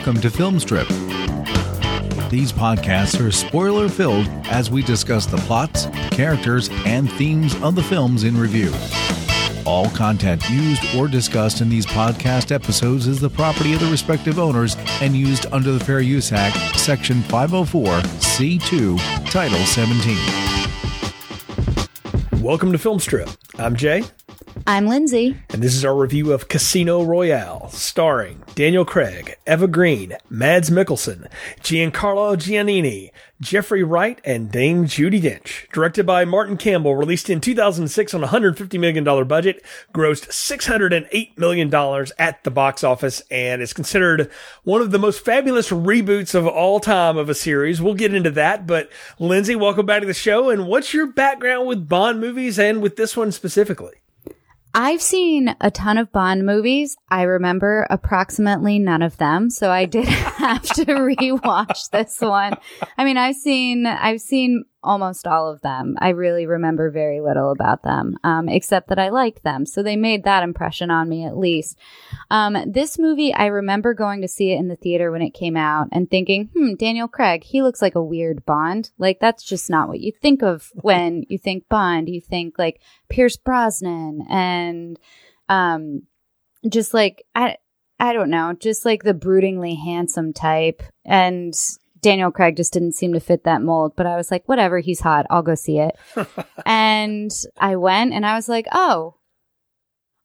Welcome to Filmstrip. These podcasts are spoiler filled as we discuss the plots, characters, and themes of the films in review. All content used or discussed in these podcast episodes is the property of the respective owners and used under the Fair Use Act, Section 504C2, Title 17. Welcome to Filmstrip. I'm Jay. I'm Lindsay. And this is our review of Casino Royale, starring Daniel Craig, Eva Green, Mads Mikkelsen, Giancarlo Giannini, Jeffrey Wright, and Dame Judi Dench. Directed by Martin Campbell, released in 2006 on a $150 million budget, grossed $608 million at the box office, and is considered one of the most fabulous reboots of all time of a series. We'll get into that, but Lindsay, welcome back to the show. And what's your background with Bond movies and with this one specifically? I've seen a ton of Bond movies. I remember approximately none of them, so I did have to rewatch this one. I mean, I've seen I've seen almost all of them. I really remember very little about them, um, except that I liked them. So they made that impression on me at least. Um, this movie, I remember going to see it in the theater when it came out and thinking, hmm, Daniel Craig, he looks like a weird Bond. Like, that's just not what you think of when you think Bond. You think like Pierce Brosnan and, um, just like, I, I don't know, just like the broodingly handsome type. And Daniel Craig just didn't seem to fit that mold, but I was like, whatever, he's hot. I'll go see it. and I went and I was like, oh,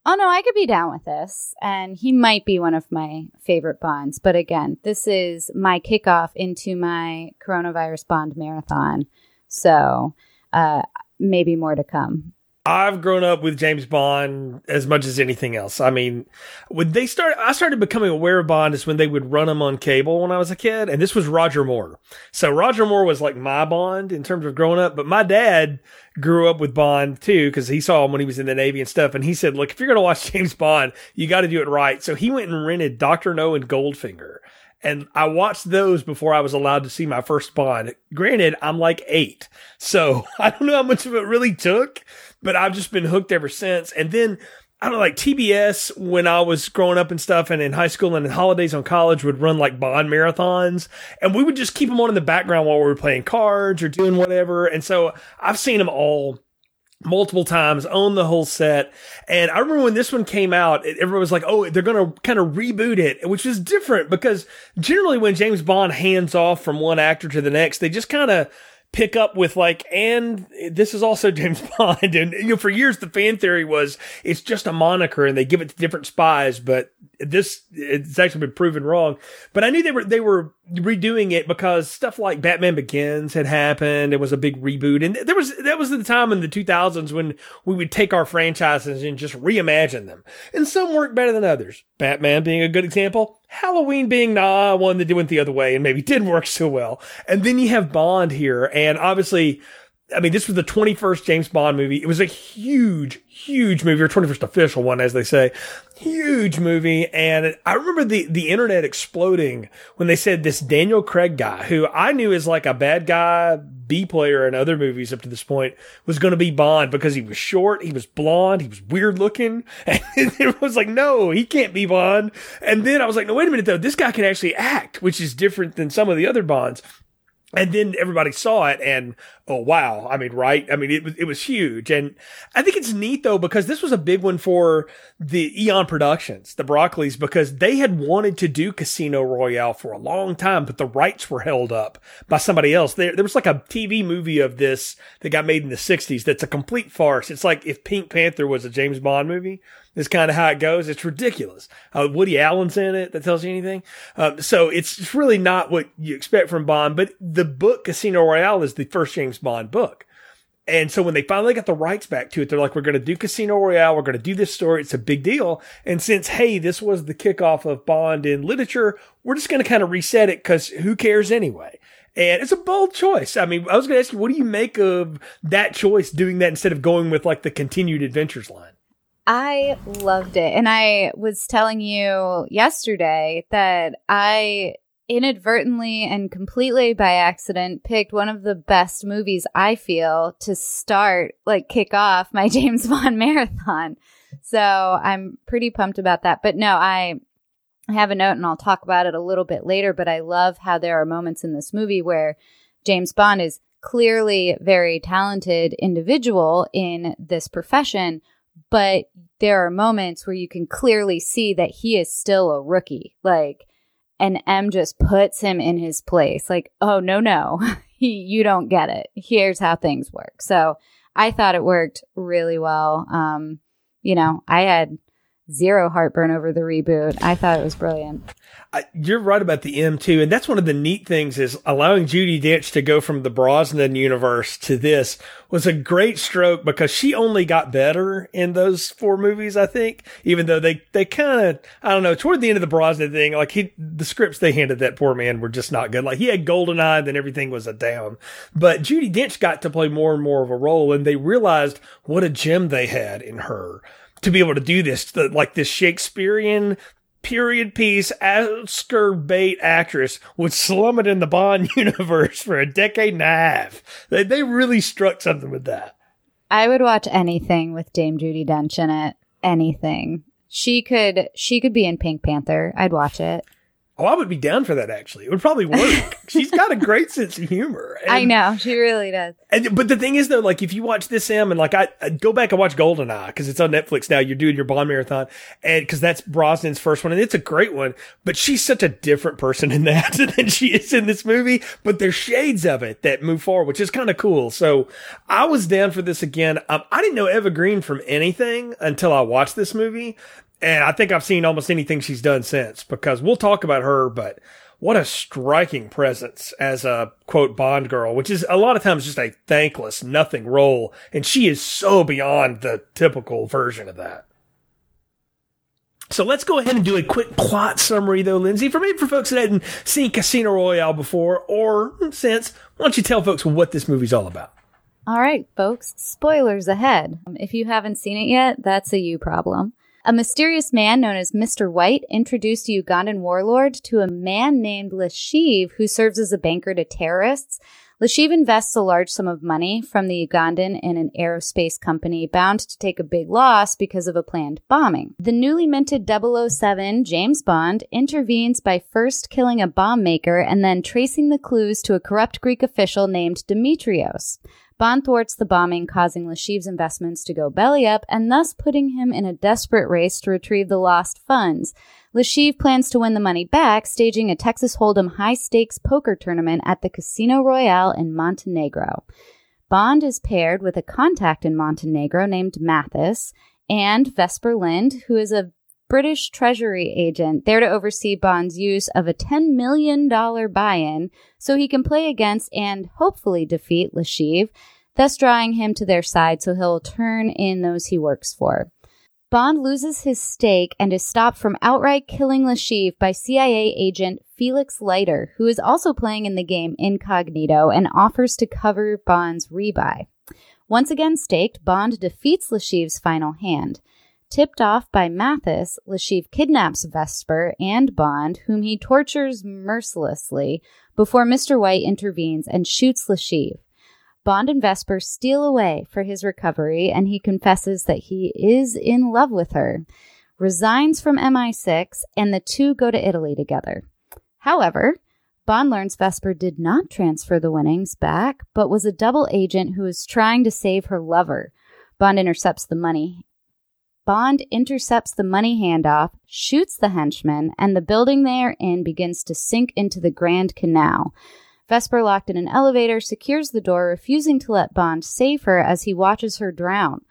oh no, I could be down with this. And he might be one of my favorite Bonds. But again, this is my kickoff into my coronavirus Bond marathon. So uh, maybe more to come. I've grown up with James Bond as much as anything else. I mean, when they started, I started becoming aware of Bond is when they would run them on cable when I was a kid, and this was Roger Moore. So Roger Moore was like my Bond in terms of growing up, but my dad grew up with Bond too because he saw him when he was in the Navy and stuff, and he said, "Look, if you're going to watch James Bond, you got to do it right." So he went and rented Doctor No and Goldfinger. And I watched those before I was allowed to see my first Bond. Granted, I'm like eight. So I don't know how much of it really took, but I've just been hooked ever since. And then I don't know, like TBS when I was growing up and stuff and in high school and in holidays on college would run like Bond marathons and we would just keep them on in the background while we were playing cards or doing whatever. And so I've seen them all multiple times, own the whole set. And I remember when this one came out, everyone was like, oh, they're going to kind of reboot it, which is different because generally when James Bond hands off from one actor to the next, they just kind of pick up with like, and this is also James Bond. And, you know, for years, the fan theory was it's just a moniker and they give it to different spies, but this, it's actually been proven wrong. But I knew they were, they were redoing it because stuff like Batman Begins had happened. It was a big reboot. And there was, that was the time in the 2000s when we would take our franchises and just reimagine them. And some work better than others. Batman being a good example. Halloween being nah, one that went the other way and maybe didn't work so well. And then you have Bond here. And obviously, I mean, this was the 21st James Bond movie. It was a huge, huge movie, or 21st official one, as they say. Huge movie. And I remember the, the internet exploding when they said this Daniel Craig guy, who I knew as like a bad guy B player in other movies up to this point, was going to be Bond because he was short, he was blonde, he was weird looking. And it was like, no, he can't be Bond. And then I was like, no, wait a minute though. This guy can actually act, which is different than some of the other Bonds. And then everybody saw it and, oh wow. I mean, right? I mean, it was, it was huge. And I think it's neat though, because this was a big one for the Eon Productions, the Broccoli's, because they had wanted to do Casino Royale for a long time, but the rights were held up by somebody else. There, there was like a TV movie of this that got made in the sixties that's a complete farce. It's like if Pink Panther was a James Bond movie is kind of how it goes. It's ridiculous. Uh, Woody Allen's in it. That tells you anything. Um, so it's really not what you expect from Bond. But the book Casino Royale is the first James Bond book. And so when they finally got the rights back to it, they're like, we're going to do Casino Royale. We're going to do this story. It's a big deal. And since, hey, this was the kickoff of Bond in literature, we're just going to kind of reset it because who cares anyway? And it's a bold choice. I mean, I was going to ask you, what do you make of that choice doing that instead of going with like the continued adventures line? I loved it. And I was telling you yesterday that I inadvertently and completely by accident picked one of the best movies I feel to start, like kick off my James Bond marathon. So I'm pretty pumped about that. But no, I, have a note and I'll talk about it a little bit later, but I love how there are moments in this movie where James Bond is clearly very talented individual in this profession, but there are moments where you can clearly see that he is still a rookie. Like, and M just puts him in his place. Like, oh, no, no, you don't get it. Here's how things work. So I thought it worked really well. Um, you know, I had zero heartburn over the reboot. I thought it was brilliant. You're right about the M too, and that's one of the neat things is allowing Judi Dench to go from the Brosnan universe to this was a great stroke because she only got better in those four movies. I think, even though they they kind of I don't know toward the end of the Brosnan thing, like he the scripts they handed that poor man were just not good. Like he had Golden Eye, then everything was a down. But Judi Dench got to play more and more of a role, and they realized what a gem they had in her to be able to do this, the, like this Shakespearean period piece Oscar bait actress would slum it in the Bond universe for a decade and a half. They, they really struck something with that. I would watch anything with Dame Judi Dench in it. Anything. She could she could be in Pink Panther. I'd watch it. Oh, I would be down for that actually. It would probably work. She's got a great sense of humor. And, I know, she really does. And, but the thing is though, like if you watch this M and like I, I go back and watch Goldeneye because it's on Netflix now, you're doing your Bond marathon and because that's Brosnan's first one and it's a great one, but she's such a different person in that than she is in this movie, but there's shades of it that move forward, which is kind of cool. So I was down for this again. Um, I didn't know Eva Green from anything until I watched this movie. And I think I've seen almost anything she's done since because we'll talk about her, but what a striking presence as a quote Bond girl, which is a lot of times just a thankless, nothing role. And she is so beyond the typical version of that. So let's go ahead and do a quick plot summary though, Lindsay, for maybe for folks that hadn't seen Casino Royale before or since. Why don't you tell folks what this movie's all about? All right, folks, spoilers ahead. If you haven't seen it yet, that's a you problem. A mysterious man known as Mr. White introduced a Ugandan warlord to a man named Le Chiffre who serves as a banker to terrorists. Le Chiffre invests a large sum of money from the Ugandan in an aerospace company bound to take a big loss because of a planned bombing. The newly minted 007 James Bond intervenes by first killing a bomb maker and then tracing the clues to a corrupt Greek official named Dimitrios. Bond thwarts the bombing, causing Le Chiffre's investments to go belly up and thus putting him in a desperate race to retrieve the lost funds. Le Chiffre plans to win the money back, staging a Texas Hold'em high stakes poker tournament at the Casino Royale in Montenegro. Bond is paired with a contact in Montenegro named Mathis and Vesper Lynd, who is a British Treasury agent there to oversee Bond's use of a $10 million buy in so he can play against and hopefully defeat Le Chiffre, thus drawing him to their side so he'll turn in those he works for. Bond loses his stake and is stopped from outright killing Le Chiffre by CIA agent Felix Leiter, who is also playing in the game incognito and offers to cover Bond's rebuy. Once again staked, Bond defeats Le Chiffre's final hand. Tipped off by Mathis, Le Chiffre kidnaps Vesper and Bond, whom he tortures mercilessly before Mr. White intervenes and shoots Le Chiffre. Bond and Vesper steal away for his recovery, and he confesses that he is in love with her, resigns from MI6, and the two go to Italy together. However, Bond learns Vesper did not transfer the winnings back, but was a double agent who was trying to save her lover. Bond intercepts the money Bond intercepts the money handoff, shoots the henchman, and the building they are in begins to sink into the Grand Canal. Vesper, locked in an elevator, secures the door, refusing to let Bond save her as he watches her drown.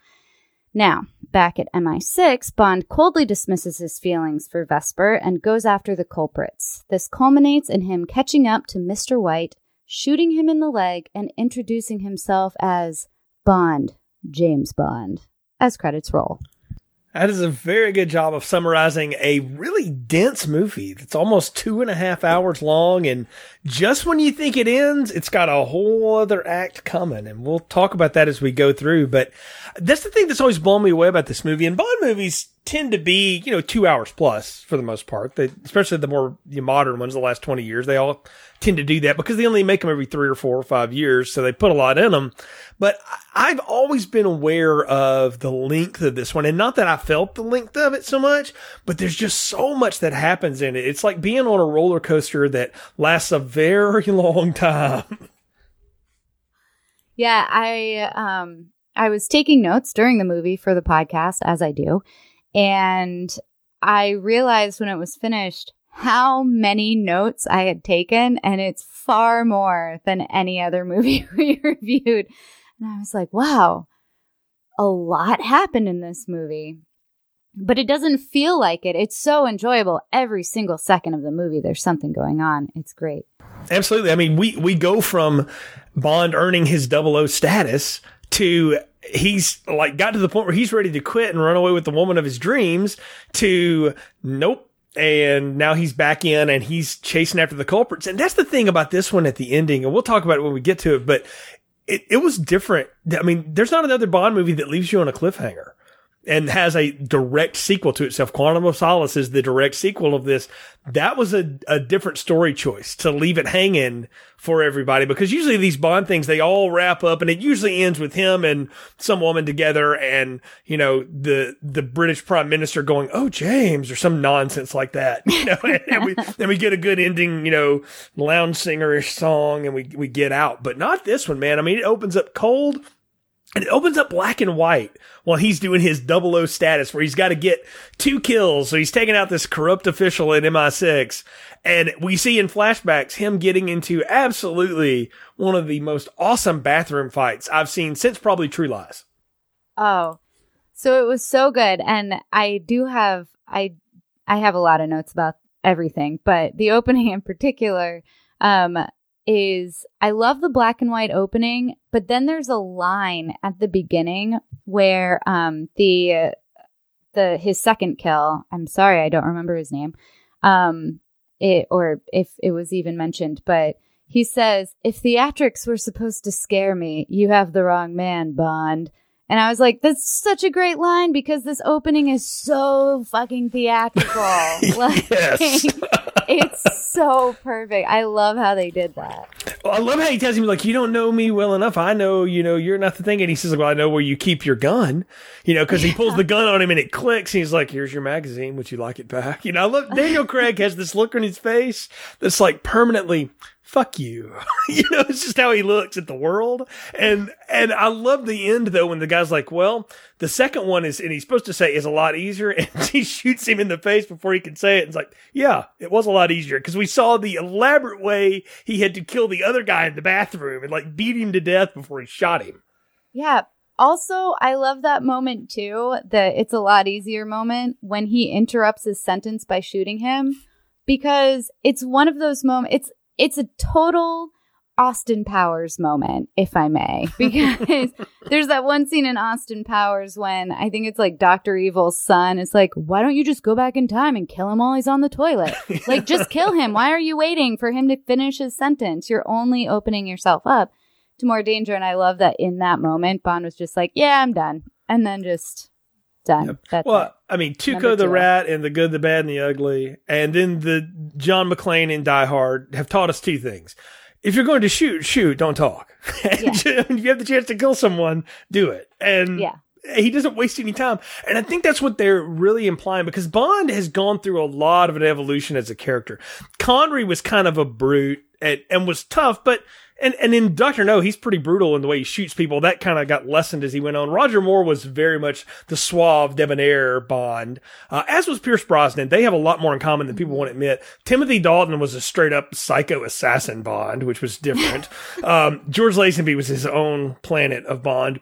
Now, back at MI6, Bond coldly dismisses his feelings for Vesper and goes after the culprits. This culminates in him catching up to Mr. White, shooting him in the leg, and introducing himself as Bond, James Bond, as credits roll. That is a very good job of summarizing a really dense movie that's almost two and a half hours long. And just when you think it ends, it's got a whole other act coming. And we'll talk about that as we go through. But that's the thing that's always blown me away about this movie. And Bond movies tend to be, you know, two hours plus for the most part. They, especially the more the modern ones, the last 20 years, they all tend to do that because they only make them every three or four or five years. So they put a lot in them. But I've always been aware of the length of this one and not that I felt the length of it so much, but there's just so much that happens in it. It's like being on a roller coaster that lasts a very long time. Yeah. I, um, I was taking notes during the movie for the podcast as I do. And I realized when it was finished how many notes I had taken, and it's far more than any other movie we reviewed. And I was like, wow, a lot happened in this movie. But it doesn't feel like it. It's so enjoyable. Every single second of the movie, there's something going on. It's great. Absolutely. I mean, we, we go from Bond earning his double O status to he's like got to the point where he's ready to quit and run away with the woman of his dreams to nope. And now he's back in and he's chasing after the culprits. And that's the thing about this one at the ending. And we'll talk about it when we get to it, but it, it was different. I mean, there's not another Bond movie that leaves you on a cliffhanger and has a direct sequel to itself. Quantum of Solace is the direct sequel of this. That was a, a different story choice to leave it hanging for everybody because usually these Bond things, they all wrap up and it usually ends with him and some woman together and, you know, the, the British prime minister going, Oh, James or some nonsense like that, you know, and, and we, then we get a good ending, you know, lounge singerish song and we, we get out, but not this one, man. I mean, it opens up cold and it opens up black and white while he's doing his double O status where he's got to get two kills. So he's taking out this corrupt official in MI6. And we see in flashbacks him getting into absolutely one of the most awesome bathroom fights I've seen since probably True Lies. Oh, so it was so good. And I do have, I, I have a lot of notes about everything, but the opening in particular, um, is I love the black and white opening, but then there's a line at the beginning where um the the his second kill, I'm sorry, I don't remember his name. Um it or if it was even mentioned, but he says, "If theatrics were supposed to scare me, you have the wrong man, Bond." And I was like, that's such a great line because this opening is so fucking theatrical. like, it's so perfect. I love how they did that. Well, I love how he tells him, like, you don't know me well enough. I know, you know, you're not the thing. And he says, well, I know where you keep your gun, you know, because he pulls the gun on him and it clicks. And he's like, here's your magazine. Would you like it back? You know, I love Daniel Craig has this look on his face that's like permanently fuck you. you know, it's just how he looks at the world. And, and I love the end though, when the guy's like, well, the second one is, and he's supposed to say is a lot easier. And he shoots him in the face before he can say it. And it's like, yeah, it was a lot easier because we saw the elaborate way he had to kill the other guy in the bathroom and like beat him to death before he shot him. Yeah. Also, I love that moment too, the it's a lot easier moment when he interrupts his sentence by shooting him because it's one of those moments it's it's a total Austin Powers moment, if I may, because there's that one scene in Austin Powers when I think it's like Dr. Evil's son is like, why don't you just go back in time and kill him while he's on the toilet? like, just kill him. Why are you waiting for him to finish his sentence? You're only opening yourself up to more danger. And I love that in that moment, Bond was just like, yeah, I'm done. And then just done. Yep. That's well, it. I mean, Tuco the Rat and the Good, the Bad, and the Ugly, and then the John McClane in Die Hard have taught us two things. If you're going to shoot, shoot, don't talk. and yeah. if you have the chance to kill someone, do it. And yeah. he doesn't waste any time. And I think that's what they're really implying because Bond has gone through a lot of an evolution as a character. Connery was kind of a brute and, and was tough, but and and in Doctor No, he's pretty brutal in the way he shoots people. That kind of got lessened as he went on. Roger Moore was very much the suave, debonair Bond, uh, as was Pierce Brosnan. They have a lot more in common than people want to admit. Timothy Dalton was a straight up psycho assassin Bond, which was different. um, George Lazenby was his own planet of Bond.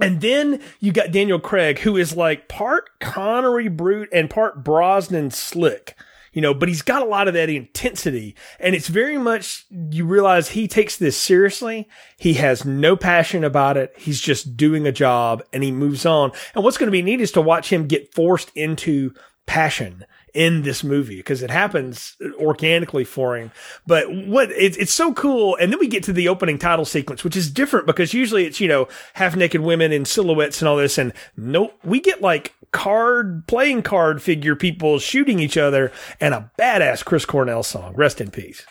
And then you got Daniel Craig, who is like part Connery brute and part Brosnan slick you know, but he's got a lot of that intensity and it's very much, you realize he takes this seriously. He has no passion about it. He's just doing a job and he moves on. And what's going to be neat is to watch him get forced into passion in this movie because it happens organically for him. But what it's it's so cool. And then we get to the opening title sequence, which is different because usually it's, you know, half naked women in silhouettes and all this. And nope, we get like card playing card figure people shooting each other and a badass Chris Cornell song. Rest in peace.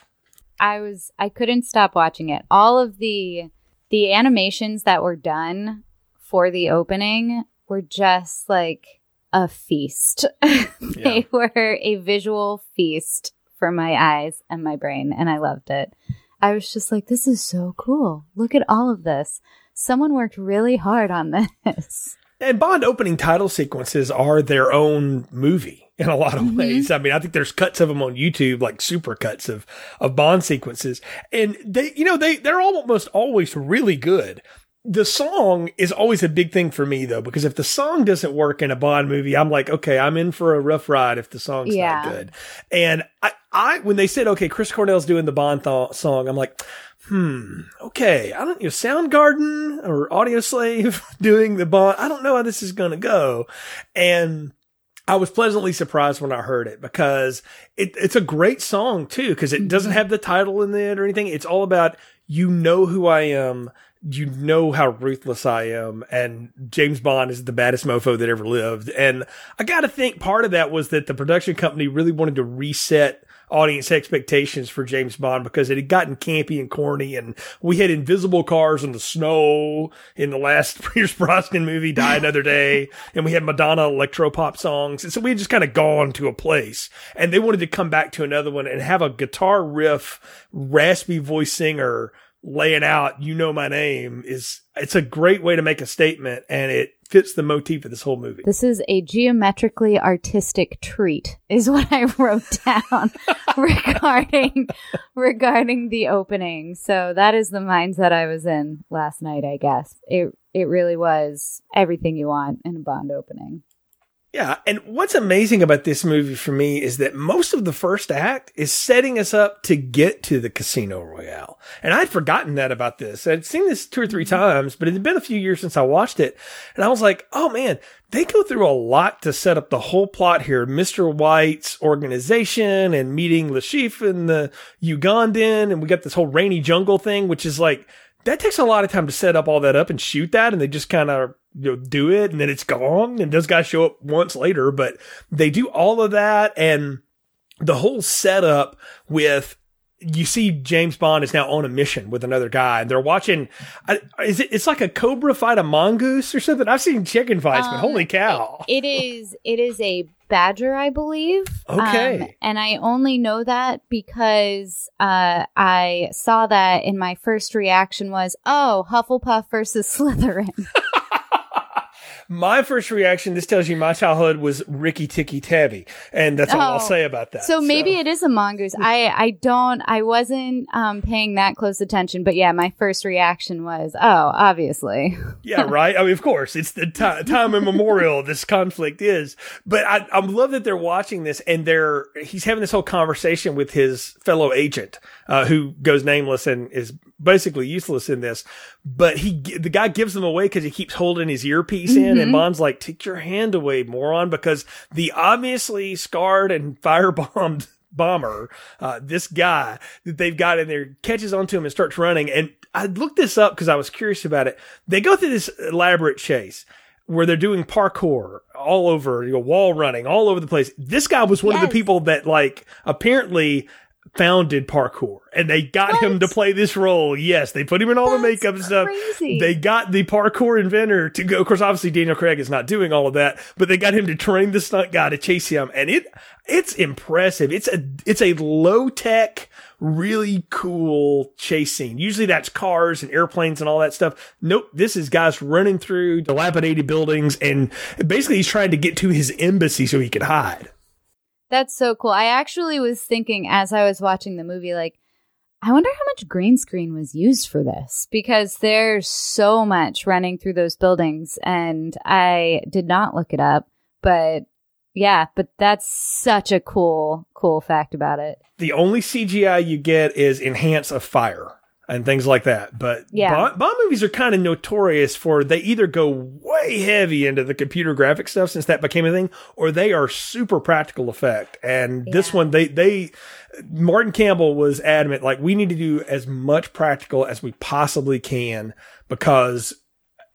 I was I couldn't stop watching it. All of the the animations that were done for the opening were just like a feast. they yeah. were a visual feast for my eyes and my brain and I loved it. I was just like this is so cool. Look at all of this. Someone worked really hard on this. And Bond opening title sequences are their own movie in a lot of mm-hmm. ways. I mean, I think there's cuts of them on YouTube, like super cuts of, of Bond sequences. And they, you know, they, they're almost always really good. The song is always a big thing for me though, because if the song doesn't work in a Bond movie, I'm like, okay, I'm in for a rough ride if the song's yeah. not good. And I, I, when they said, okay, Chris Cornell's doing the Bond th- song, I'm like, hmm, okay, I don't, you know, Soundgarden or Audioslave doing the bond. I don't know how this is going to go. And I was pleasantly surprised when I heard it because it, it's a great song too, because it doesn't mm-hmm. have the title in it or anything. It's all about, you know who I am. You know how ruthless I am. And James Bond is the baddest mofo that ever lived. And I got to think part of that was that the production company really wanted to reset audience expectations for James Bond because it had gotten campy and corny and we had invisible cars in the snow in the last Pierce Brosnan movie, Die Another Day, and we had Madonna electropop songs. And so we had just kind of gone to a place and they wanted to come back to another one and have a guitar riff, raspy voice singer laying out, you know my name is, it's a great way to make a statement and it fits the motif of this whole movie. This is a geometrically artistic treat, is what I wrote down regarding regarding the opening. So that is the mindset I was in last night. I guess it it really was everything you want in a Bond opening. Yeah. And what's amazing about this movie for me is that most of the first act is setting us up to get to the Casino Royale. And I'd forgotten that about this. I'd seen this two or three mm-hmm. times, but it had been a few years since I watched it. And I was like, oh man, they go through a lot to set up the whole plot here. Mr. White's organization and meeting Chiffre and the Ugandan. And we got this whole rainy jungle thing, which is like, that takes a lot of time to set up all that up and shoot that. And they just kind of you know, do it and then it's gone and those guys show up once later, but they do all of that and the whole setup with you see James Bond is now on a mission with another guy, and they're watching. Is it? It's like a cobra fight a mongoose or something. I've seen chicken fights, um, but holy cow! it is. It is a badger, I believe. Okay. Um, and I only know that because uh, I saw that, and my first reaction was, "Oh, Hufflepuff versus Slytherin." My first reaction, this tells you my childhood was Rikki Tikki Tavi. And that's all oh, I'll say about that. So, so, maybe it is a mongoose. I, I don't, I wasn't um, paying that close attention. But yeah, my first reaction was, oh, obviously. yeah, right. I mean, of course, it's the t- time immemorial this conflict is. But I, I love that they're watching this and they're, he's having this whole conversation with his fellow agent, uh, who goes nameless and is basically useless in this. But he, the guy gives them away because he keeps holding his earpiece mm-hmm. in, and mm-hmm. Bond's like, "Take your hand away, moron!" Because the obviously scarred and firebombed bomber, uh, this guy that they've got in there catches onto him and starts running. And I looked this up because I was curious about it. They go through this elaborate chase where they're doing parkour all over, you know, wall running all over the place. This guy was one yes. of the people that like apparently founded parkour and they got what? him to play this role. Yes, they put him in all That's the makeup and stuff. Crazy. They got the parkour inventor to go. Of course, obviously Daniel Craig is not doing all of that, but they got him to train the stunt guy to chase him. And it, it's impressive. It's a, it's a low tech, really cool chase scene. Usually that's cars and airplanes and all that stuff. Nope. This is guys running through dilapidated buildings and basically he's trying to get to his embassy so he can hide. That's so cool. I actually was thinking as I was watching the movie, like, I wonder how much green screen was used for this because there's so much running through those buildings. And I did not look it up, but yeah, but that's such a cool, cool fact about it. The only CGI you get is enhance of fire and things like that. But yeah. Bond, Bond movies are kind of notorious for they either go way heavy into the computer graphic stuff since that became a thing, or they are super practical effect. And yeah. this one, they they Martin Campbell was adamant like we need to do as much practical as we possibly can because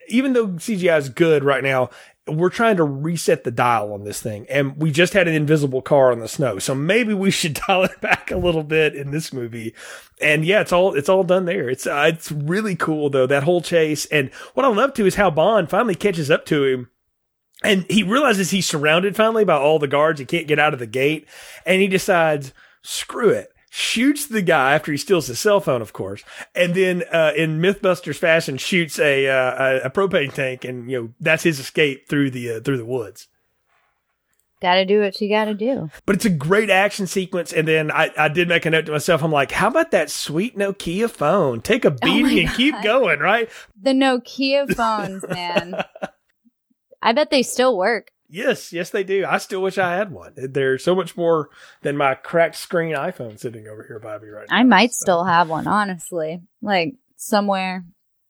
even though CGI is good right now, we're trying to reset the dial on this thing, and we just had an invisible car on the snow, so maybe we should dial it back a little bit in this movie. And yeah, it's all it's all done there. It's uh, it's really cool though that whole chase, and what I love too is how Bond finally catches up to him. And he realizes he's surrounded finally by all the guards. He can't get out of the gate. And he decides, screw it shoots the guy after he steals his cell phone, of course, and then uh, in MythBusters fashion shoots a, uh, a propane tank, and you know that's his escape through the uh, through the woods. Got to do what you got to do. But it's a great action sequence, and then I, I did make a note to myself. I'm like, how about that sweet Nokia phone? Take a oh beating oh and God. keep going, right? The Nokia phones, man. I bet they still work. Yes, yes, they do. I still wish I had one. They're so much more than my cracked screen iPhone sitting over here by me right now. I might so. still have one, honestly, like somewhere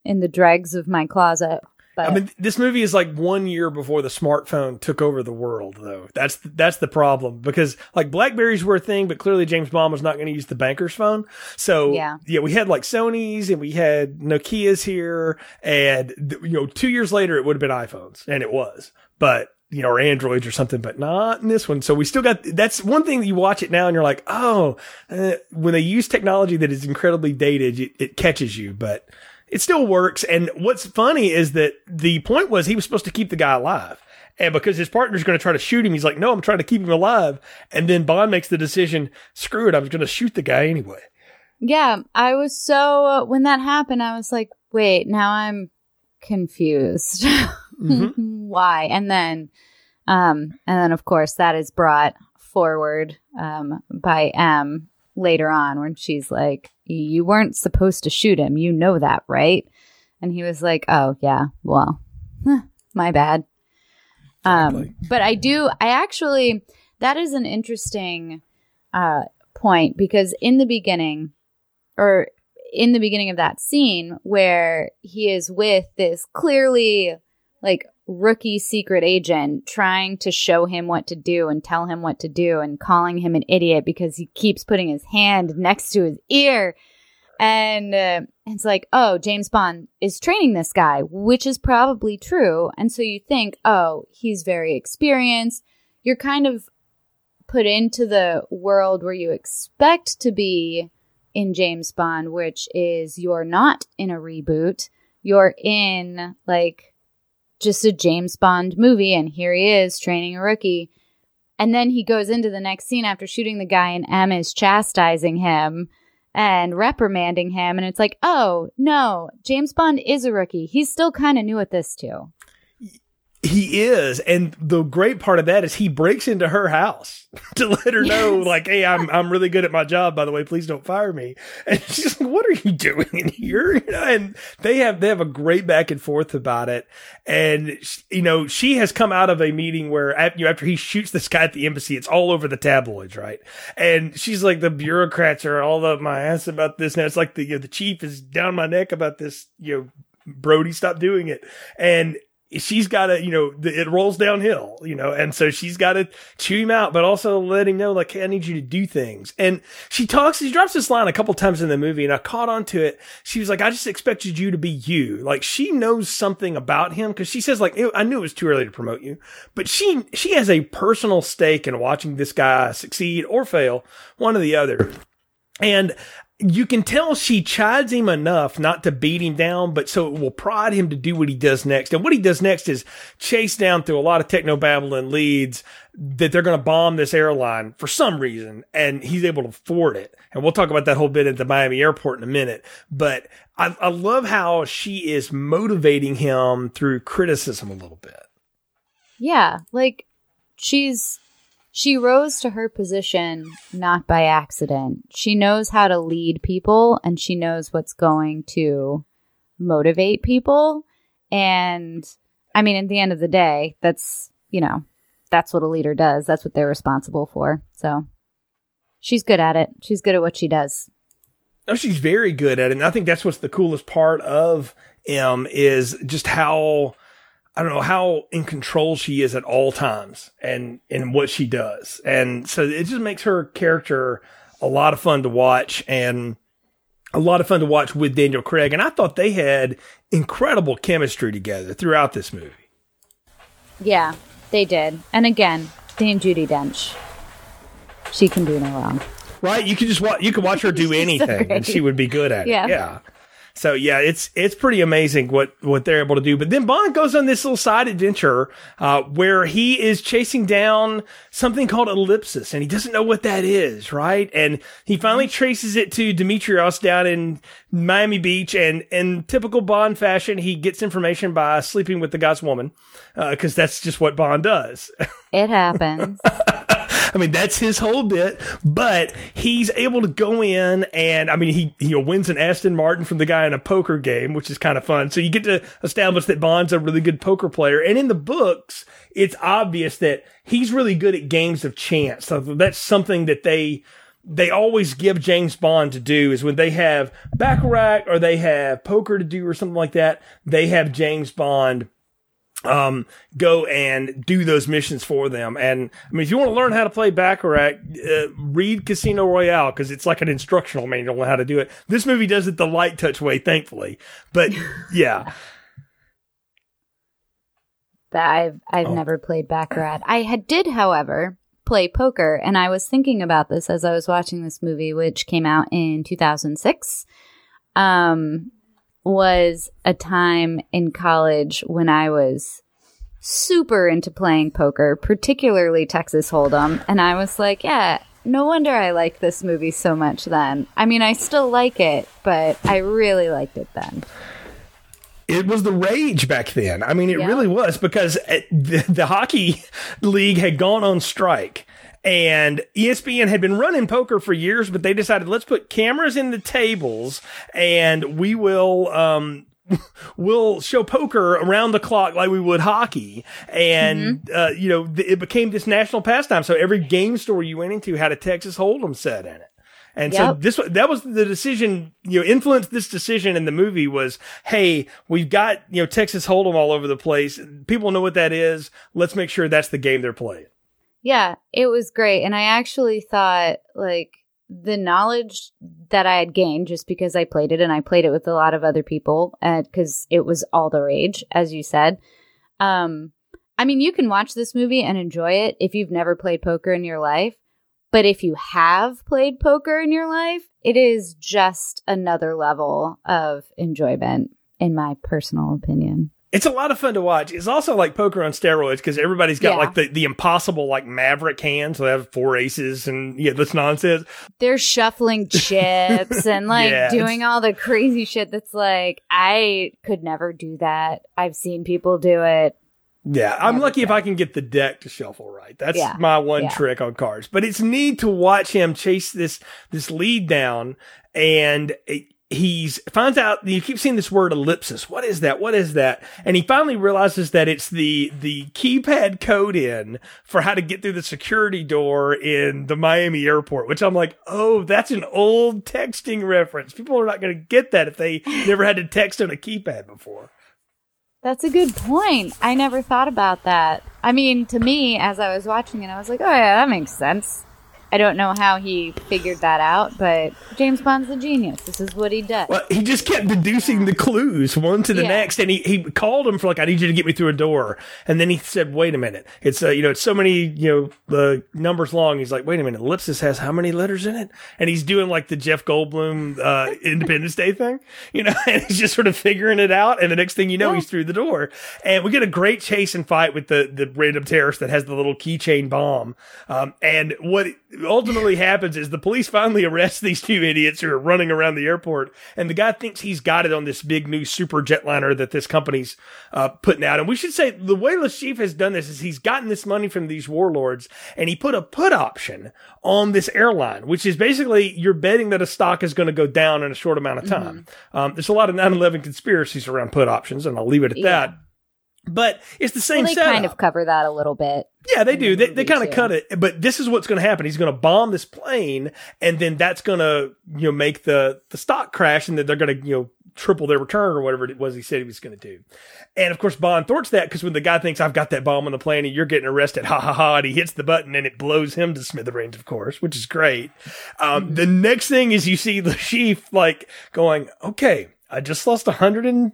in the dregs of my closet. But. I mean, this movie is like one year before the smartphone took over the world, though. That's that's the problem because like Blackberries were a thing, but clearly James Bond was not going to use the banker's phone. So yeah, yeah, we had like Sony's and we had Nokia's here, and you know, two years later it would have been iPhones, and it was, but you know, or Androids or something, but not in this one. So we still got, that's one thing that you watch it now and you're like, oh, uh, when they use technology that is incredibly dated, it, it, catches you, but it still works. And what's funny is that the point was he was supposed to keep the guy alive. And because his partner's going to try to shoot him, he's like, no, I'm trying to keep him alive. And then Bond makes the decision, screw it, I'm going to shoot the guy anyway. Yeah. I was so, uh, when that happened, I was like, wait, now I'm confused. Mm-hmm. Why? And then, um, and then of course that is brought forward, um, by M later on when she's like, you weren't supposed to shoot him. You know that, right? And he was like, oh yeah, well, my bad. Um, but I do, I actually, that is an interesting, uh, point because in the beginning, or in the beginning of that scene where he is with this clearly like rookie secret agent trying to show him what to do and tell him what to do and calling him an idiot because he keeps putting his hand next to his ear. And uh, it's like, oh, James Bond is training this guy, which is probably true. And so you think, oh, he's very experienced. You're kind of put into the world where you expect to be in James Bond, which is you're not in a reboot. You're in like just a James Bond movie, and here he is training a rookie. And then he goes into the next scene after shooting the guy, and M is chastising him and reprimanding him. And it's like, oh, no, James Bond is a rookie. He's still kind of new at this, too. He is, and the great part of that is he breaks into her house to let her know, like, "Hey, I'm I'm really good at my job. By the way, please don't fire me." And she's like, "What are you doing in here?" You know, and they have they have a great back and forth about it. And you know, she has come out of a meeting where after, you know, after he shoots this guy at the embassy, it's all over the tabloids, right? And she's like, "The bureaucrats are all up my ass about this." Now it's like the you know, the chief is down my neck about this. You know, Brody, stop doing it. And she's got to, you know, it rolls downhill, you know, and so she's got to chew him out, but also let him know, like, hey, I need you to do things. And she talks, she drops this line a couple times in the movie, and I caught on to it. She was like, I just expected you to be you. Like, she knows something about him because she says, like, I knew it was too early to promote you, but she, she has a personal stake in watching this guy succeed or fail, one or the other. And you can tell she chides him enough not to beat him down, but so it will prod him to do what he does next. And what he does next is chase down through a lot of technobabble leads that they're going to bomb this airline for some reason. And he's able to afford it. And we'll talk about that whole bit at the Miami airport in a minute. But I, I love how she is motivating him through criticism a little bit. Yeah. Like she's she rose to her position not by accident. She knows how to lead people and she knows what's going to motivate people. And I mean, at the end of the day, that's, you know, that's what a leader does. That's what they're responsible for. So she's good at it. She's good at what she does. No, she's very good at it. And I think that's what's the coolest part of M is just how I don't know how in control she is at all times and in what she does. And so it just makes her character a lot of fun to watch and a lot of fun to watch with Daniel Craig. And I thought they had incredible chemistry together throughout this movie. Yeah, they did. And again, Dame Judi Dench. She can do no wrong. Right? You could just watch. You could watch her do anything, and she would be good at Yeah. it. Yeah. So yeah, it's it's pretty amazing what what they're able to do. But then Bond goes on this little side adventure uh, where he is chasing down something called ellipsis, and he doesn't know what that is, right? And he finally traces it to Dimitrios down in Miami Beach, and in typical Bond fashion, he gets information by sleeping with the guy's woman, because that's just what Bond does. It happens. I mean, that's his whole bit, but he's able to go in and, I mean, he, he wins an Aston Martin from the guy in a poker game, which is kind of fun. So you get to establish that Bond's a really good poker player. And in the books, it's obvious that he's really good at games of chance. So that's something that they, they always give James Bond to do is when they have Baccarat or they have poker to do or something like that, they have James Bond um, go and do those missions for them. And I mean, if you want to learn how to play Baccarat, uh, read Casino Royale because it's like an instructional manual on how to do it. This movie does it the light touch way, thankfully. But yeah, I've I've Oh. never played Baccarat. I had did, however, play poker, and I was thinking about this as I was watching this movie, which came out in 2006. Um, was a time in college when I was super into playing poker, particularly Texas Hold'em, and I was like, yeah. No wonder I like this movie so much then. I mean, I still like it, but I really liked it then. it was the rage back then. I mean, it Yeah. really was because the, the hockey league had gone on strike. And ESPN had been running poker for years, but they decided let's put cameras in the tables and we will um, we'll show poker around the clock like we would hockey. And, Mm-hmm. uh, you know, th- it became this national pastime. So every game store you went into had a Texas Hold'em set in it. And so this, that was the decision, you know, influenced this decision in the movie was, Hey, we've got, you know, Texas Hold'em all over the place. People know what that is. Let's make sure that's the game they're playing. Yeah, it was great. And I actually thought, like, the knowledge that I had gained just because I played it and I played it with a lot of other people because it was all the rage, as you said. Um, I mean, you can watch this movie and enjoy it if you've never played poker in your life. But if you have played poker in your life, it is just another level of enjoyment, in my personal opinion. It's a lot of fun to watch. It's also like poker on steroids because everybody's got Yeah. like the, the impossible like maverick hand. So they have four aces and yeah, this nonsense. they're shuffling chips and like Yeah, doing all the crazy shit that's like I could never do that. I've seen people do it. Yeah, I'm lucky if. I can get the deck to shuffle right. That's Yeah, my one yeah. trick on cards. But it's neat to watch him chase this this lead down, and it, he's finds out. You keep seeing this word ellipsis. What is that? What is that? And he finally realizes that it's the the keypad code in for how to get through the security door in the Miami airport. Which I'm like, oh, that's an old texting reference. People are not going to get that if they never had to text on a keypad before. That's a good point. I never thought about that. I mean, to me, as I was watching it, I was like, oh yeah, that makes sense. I don't know how he figured that out, but James Bond's a genius. This is what he does. Well, he just kept deducing the clues one to the Yeah. next, and he, he called him for like, "I need you to get me through a door," and then he said, "Wait a minute, it's uh, you know it's so many you know the numbers long." He's like, "Wait a minute, ellipsis has how many letters in it?" And he's doing like the Jeff Goldblum uh, Independence Day thing, you know, and he's just sort of figuring it out. And the next thing you know, Yeah. he's through the door, and we get a great chase and fight with the the random terrorist that has the little keychain bomb. Um, and what ultimately happens is the police finally arrest these two idiots who are running around the airport, and the guy thinks he's got it on this big new super jetliner that this company's uh, putting out. And we should say the way Le Chiffre has done this is he's gotten this money from these warlords, and he put a put option on this airline, which is basically you're betting that a stock is going to go down in a short amount of time. Um, there's a lot of 9/11 conspiracies around put options, and I'll leave it at Yeah. that. But it's the same Well, they setup. kind of cover that a little bit. Yeah, they do. the They, they kind of cut it, but this is what's going to happen. He's going to bomb this plane, and then that's going to you know make the the stock crash, and then they're going to you know triple their return or whatever it was he said he was going to do. And of course, Bond thwarts that because when the guy thinks I've got that bomb on the plane and you're getting arrested, ha ha ha, and he hits the button and it blows him to smithereens, of course, which is great. Um, the next thing is you see the chief like going, okay, I just lost $110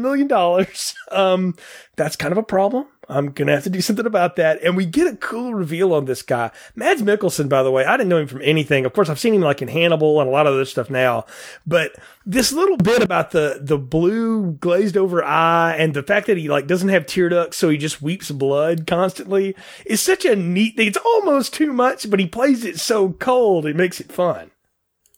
million. Um, that's kind of a problem. I'm to have to do something about that. And we get a cool reveal on this guy. Mads Mikkelsen, by the way, I didn't know him from anything. Of course, I've seen him like in Hannibal and a lot of other stuff now. But this little bit about the, the blue glazed over eye and the fact that he like doesn't have tear ducts, so he just weeps blood constantly is such a neat thing. It's almost too much, but he plays it so cold. It makes it fun.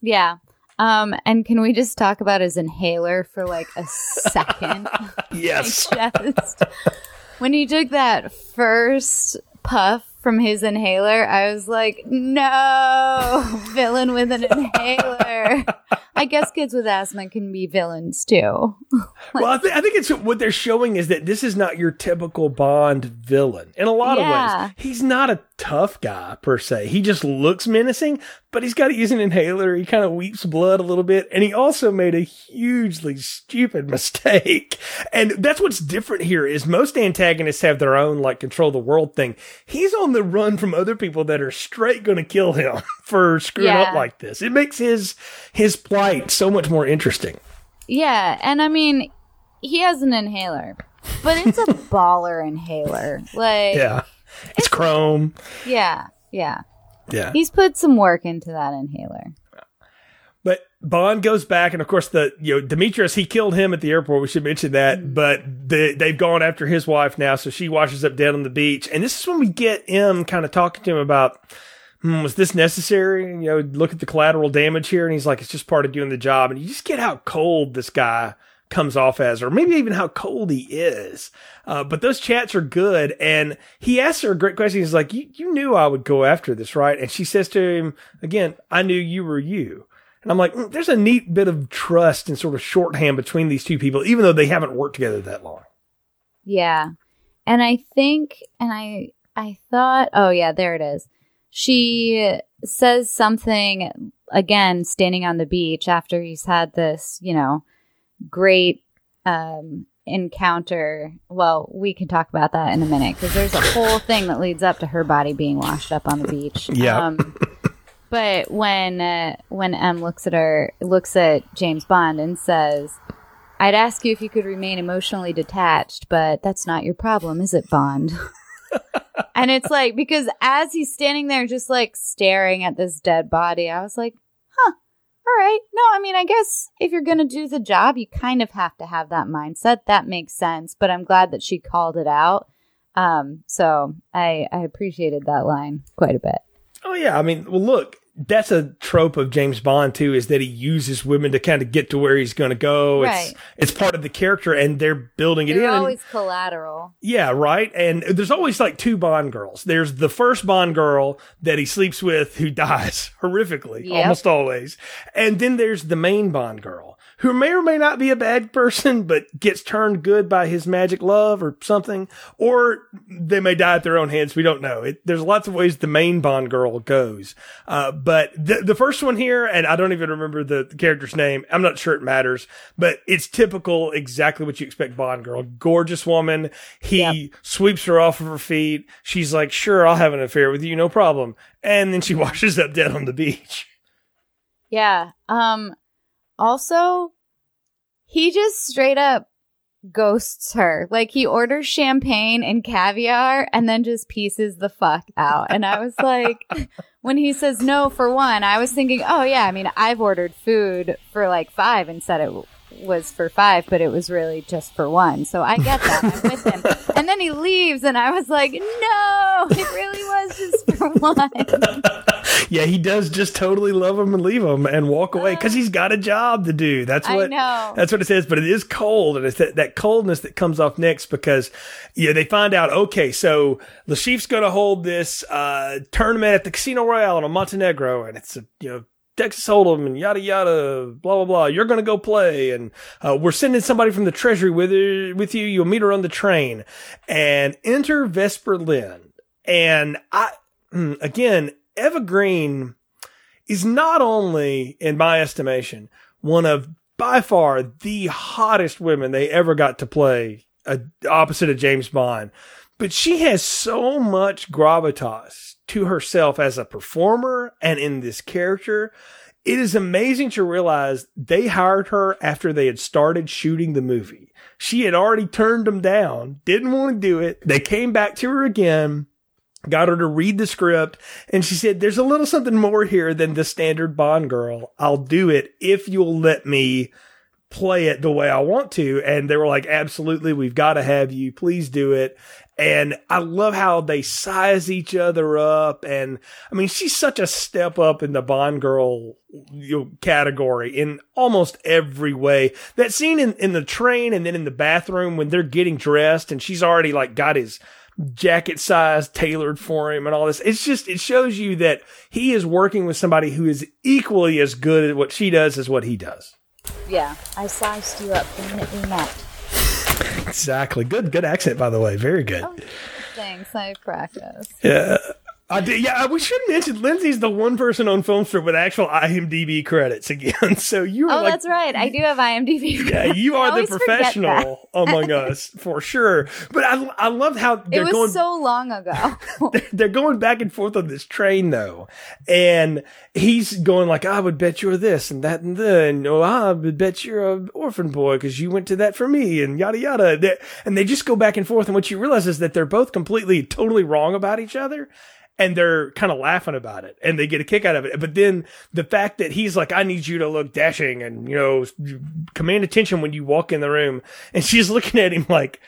Yeah. Um, and can we just talk about his inhaler for like a second? yes. just, when he took that first puff from his inhaler, I was like, no, villain with an inhaler. I guess kids with asthma can be villains too. well, I, th- I, think it's what they're showing is that this is not your typical Bond villain in a lot yeah. of ways. He's not a tough guy per se. He just looks menacing, but he's got to use an inhaler. He kind of weeps blood a little bit. And he also made a hugely stupid mistake. And that's what's different here is most antagonists have their own like control the world thing. He's on the run from other people that are straight going to kill him for screwing yeah. up like this. It makes his, his plight so much more interesting. Yeah. And I mean, he has an inhaler, but it's a baller inhaler. Like, yeah it's chrome. Yeah, yeah. Yeah. He's put some work into that inhaler. But Bond goes back, and of course, the you know Dimitrios he killed him at the airport. We should mention that. Mm-hmm. But the, they've gone after his wife now, so she washes up dead on the beach. And this is when we get M kind of talking to him about hmm, was this necessary? You know, look at the collateral damage here, and he's like, it's just part of doing the job. And you just get how cold this guy comes off as, or maybe even how cold he is. Uh, but those chats are good. And he asks her a great question. He's like, you, you knew I would go after this, right? And she says to him again, I knew you were you. And I'm like, mm, there's a neat bit of trust and sort of shorthand between these two people, even though they haven't worked together that long. Yeah. And I think, and I, I thought, oh yeah, there it is. She says something again, standing on the beach after he's had this, you know, great um, encounter. Well, we can talk about that in a minute because there's a whole thing that leads up to her body being washed up on the beach. Yeah. Um, but when uh, when M looks at her, looks at James Bond and says, "I'd ask you if you could remain emotionally detached, but that's not your problem, is it, Bond?" and it's like because as he's standing there, just like staring at this dead body, I was like, all right. No, I mean, I guess if you're going to do the job, you kind of have to have that mindset. That makes sense. But I'm glad that she called it out. Um, so I, I appreciated that line quite a bit. Oh, yeah. I mean, well, look, that's a trope of James Bond too, is that he uses women to kind of get to where he's going to go. Right. It's, it's part of the character and they're building it they're in. always collateral. Yeah, right. And there's always like two Bond girls. There's the first Bond girl that he sleeps with who dies horrifically, yep. almost always. And then there's the main Bond girl who may or may not be a bad person, but gets turned good by his magic love or something, or they may die at their own hands. We don't know. It, there's lots of ways the main Bond girl goes. Uh, but the, the first one here, and I don't even remember the, the, character's name. I'm not sure it matters, but it's typical, exactly what you expect Bond girl. Gorgeous woman. He yep. sweeps her off of her feet. She's like, sure, I'll have an affair with you. No problem. And then she washes up dead on the beach. Yeah. Um, also, he just straight up ghosts her. Like he orders champagne and caviar and then just pieces the fuck out. And I was like, when he says no for one, I was thinking, oh yeah, I mean, I've ordered food for like five and said it was for five, but it was really just for one. So I get that. I'm with him. And then he leaves, and I was like, no, it really was just for one. yeah, he does just totally love him and leave him and walk away because he's got a job to do. That's what that's what it says. But it is cold, and it's that, that coldness that comes off next because yeah, they find out. Okay, so Le Chiffre's going to hold this uh, tournament at the Casino Royale in Montenegro, and it's a you know Texas Hold'em and yada yada, blah blah blah. You're gonna go play, and uh, we're sending somebody from the treasury with with you. You'll meet her on the train, and enter Vesper Lynd. And I hmm, again, Eva Green is not only, in my estimation, one of by far the hottest women they ever got to play uh, opposite of James Bond, but she has so much gravitas to herself as a performer and in this character. it is amazing to realize they hired her after they had started shooting the movie. She had already turned them down, didn't want to do it. They came back to her again, got her to read the script, and she said, There's a little something more here than the standard Bond girl. I'll do it if you'll let me play it the way I want to. And they were like, absolutely, we've got to have you. Please do it. And I love how they size each other up. And I mean, she's such a step up in the Bond girl you know, category in almost every way. That scene in, in the train and then in the bathroom when they're getting dressed and she's already like got his jacket size tailored for him and all this. It's just, it shows you that he is working with somebody who is equally as good at what she does as what he does. Yeah, I sized you up the minute we met. Exactly. Good, good accent, by the way. Very good. Oh, thanks. I practice. Yeah. I did, yeah, we should mention Lindsay's the one person on Filmstrip with actual IMDb credits again. So you are. Oh, like, that's right. I do have IMDb. Credits. Yeah, you are the professional among us for sure. But I, I love how it was going, so long ago. they're going back and forth on this train though, and he's going like, "I would bet you're this and that and the, and oh, I would bet you're an orphan boy because you went to that for me and yada yada." And they just go back and forth, and what you realize is that they're both completely, totally wrong about each other and they're kind of laughing about it and they get a kick out of it. But then the fact that he's like, I need you to look dashing and, you know, command attention when you walk in the room. And she's looking at him like,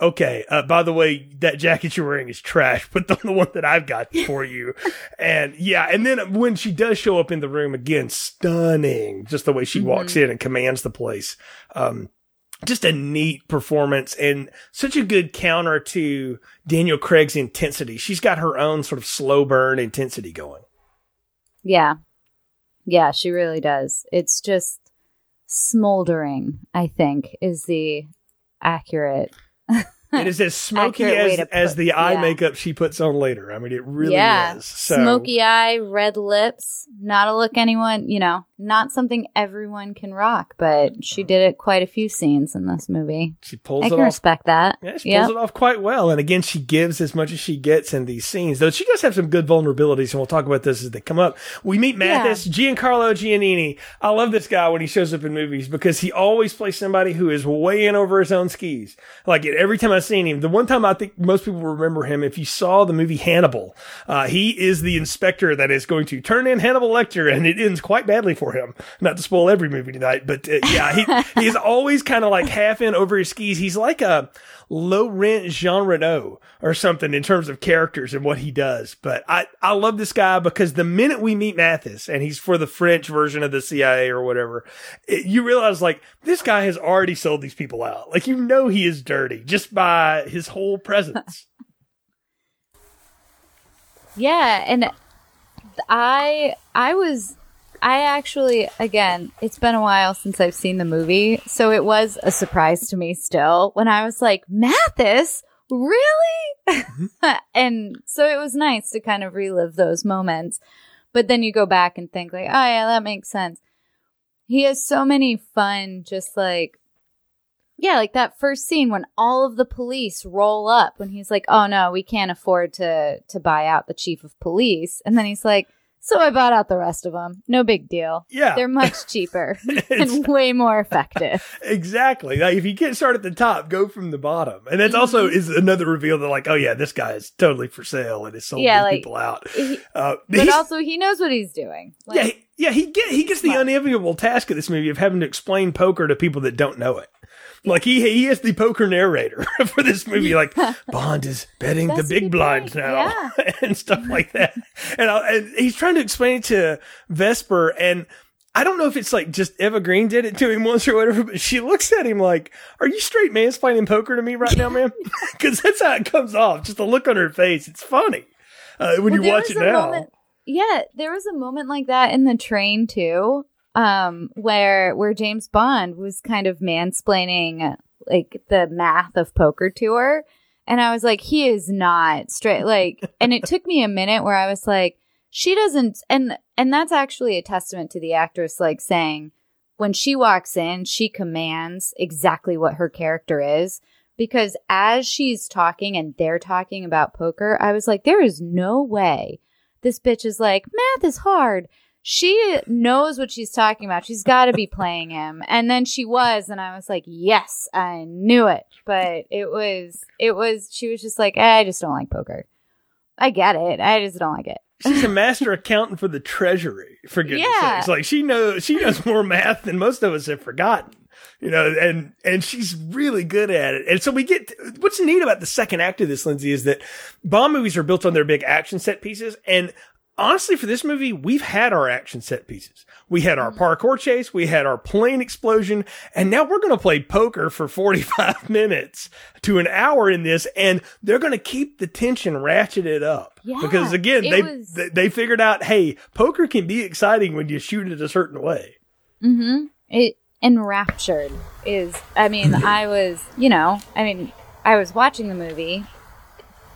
okay, uh, by the way, that jacket you're wearing is trash. Put on the one that I've got for you. and yeah. And then when she does show up in the room again, stunning, just the way she mm-hmm. walks in and commands the place. Um, just a neat performance and such a good counter to Daniel Craig's intensity. She's got her own sort of slow burn intensity going. Yeah. Yeah, she really does. It's just smoldering, I think, is the accurate It is as smoky as, as the eye yeah. makeup she puts on later. I mean, it really yeah. is. So. Smoky eye, red lips, not a look anyone, you know, not something everyone can rock, but she did it quite a few scenes in this movie. She pulls I it can off. respect that. Yeah, she pulls yep. it off quite well. And again, she gives as much as she gets in these scenes, though she does have some good vulnerabilities, and we'll talk about this as they come up. We meet Mathis, yeah. Giancarlo Giannini. I love this guy when he shows up in movies because he always plays somebody who is way in over his own skis. Like every time I've seen him, the one time I think most people remember him, if you saw the movie Hannibal, uh, he is the inspector that is going to turn in Hannibal Lecter, and it ends quite badly for him. Not to spoil every movie tonight, but uh, yeah, he he's always kind of like half in over his skis. He's like a low rent Jean Reno or something in terms of characters and what he does. But I, I love this guy because the minute we meet Mathis and he's for the French version of the CIA or whatever, it, you realize like this guy has already sold these people out. Like you know he is dirty just by his whole presence. yeah, and I I was I actually, again, it's been a while since I've seen the movie, so it was a surprise to me still when I was like, Mathis, really? Mm-hmm. and so it was nice to kind of relive those moments. But then you go back and think like, oh yeah, that makes sense. He has so many fun, just like, yeah, like that first scene when all of the police roll up when he's like, oh no, we can't afford to, to buy out the chief of police. And then he's like, so I bought out the rest of them. No big deal. Yeah. They're much cheaper and way more effective. Exactly. Like if you can't start at the top, go from the bottom. And that's also mm-hmm. is another reveal that like, oh yeah, this guy is totally for sale and is sold yeah, like, people out. He, uh, but also he knows what he's doing. Like, yeah. He, yeah. He get, he gets the unenviable task of this movie of having to explain poker to people that don't know it. Like he he is the poker narrator for this movie. Like Bond is betting the big blinds now yeah. and stuff like that. And, and he's trying to explain it to Vesper and. I don't know if it's like just Eva Green did it to him once or whatever, but she looks at him like, "Are you straight mansplaining poker to me right now, man?" Because that's how it comes off. Just the look on her face. It's funny uh, when well, you watch it now. Moment, yeah, there was a moment like that in the train too, um, where where James Bond was kind of mansplaining like the math of poker to her. And I was like, he is not straight like and it took me a minute where I was like, she doesn't and and that's actually a testament to the actress like saying when she walks in, she commands exactly what her character is. Because as she's talking and they're talking about poker, I was like, there is no way this bitch is like, math is hard she knows what she's talking about. She's got to be playing him. And then she was, and I was like, yes, I knew it. But it was, it was, she was just like, eh, I just don't like poker. I get it. I just don't like it. She's a master accountant for the treasury, for goodness Yeah. sakes. Like she knows, she knows more math than most of us have forgotten. You know, and, and she's really good at it. And so we get, what's neat about the second act of this, Lindsay, is that Bond movies are built on their big action set pieces. And honestly, for this movie, we've had our action set pieces. We had our parkour chase, we had our plane explosion, and now we're going to play poker for 45 minutes to an hour in this, and they're going to keep the tension ratcheted up. Yeah, because again, they, was- they they figured out, hey, poker can be exciting when you shoot it a certain way. Mm-hmm. It enraptured is. I mean, I was, you know, I mean, I was watching the movie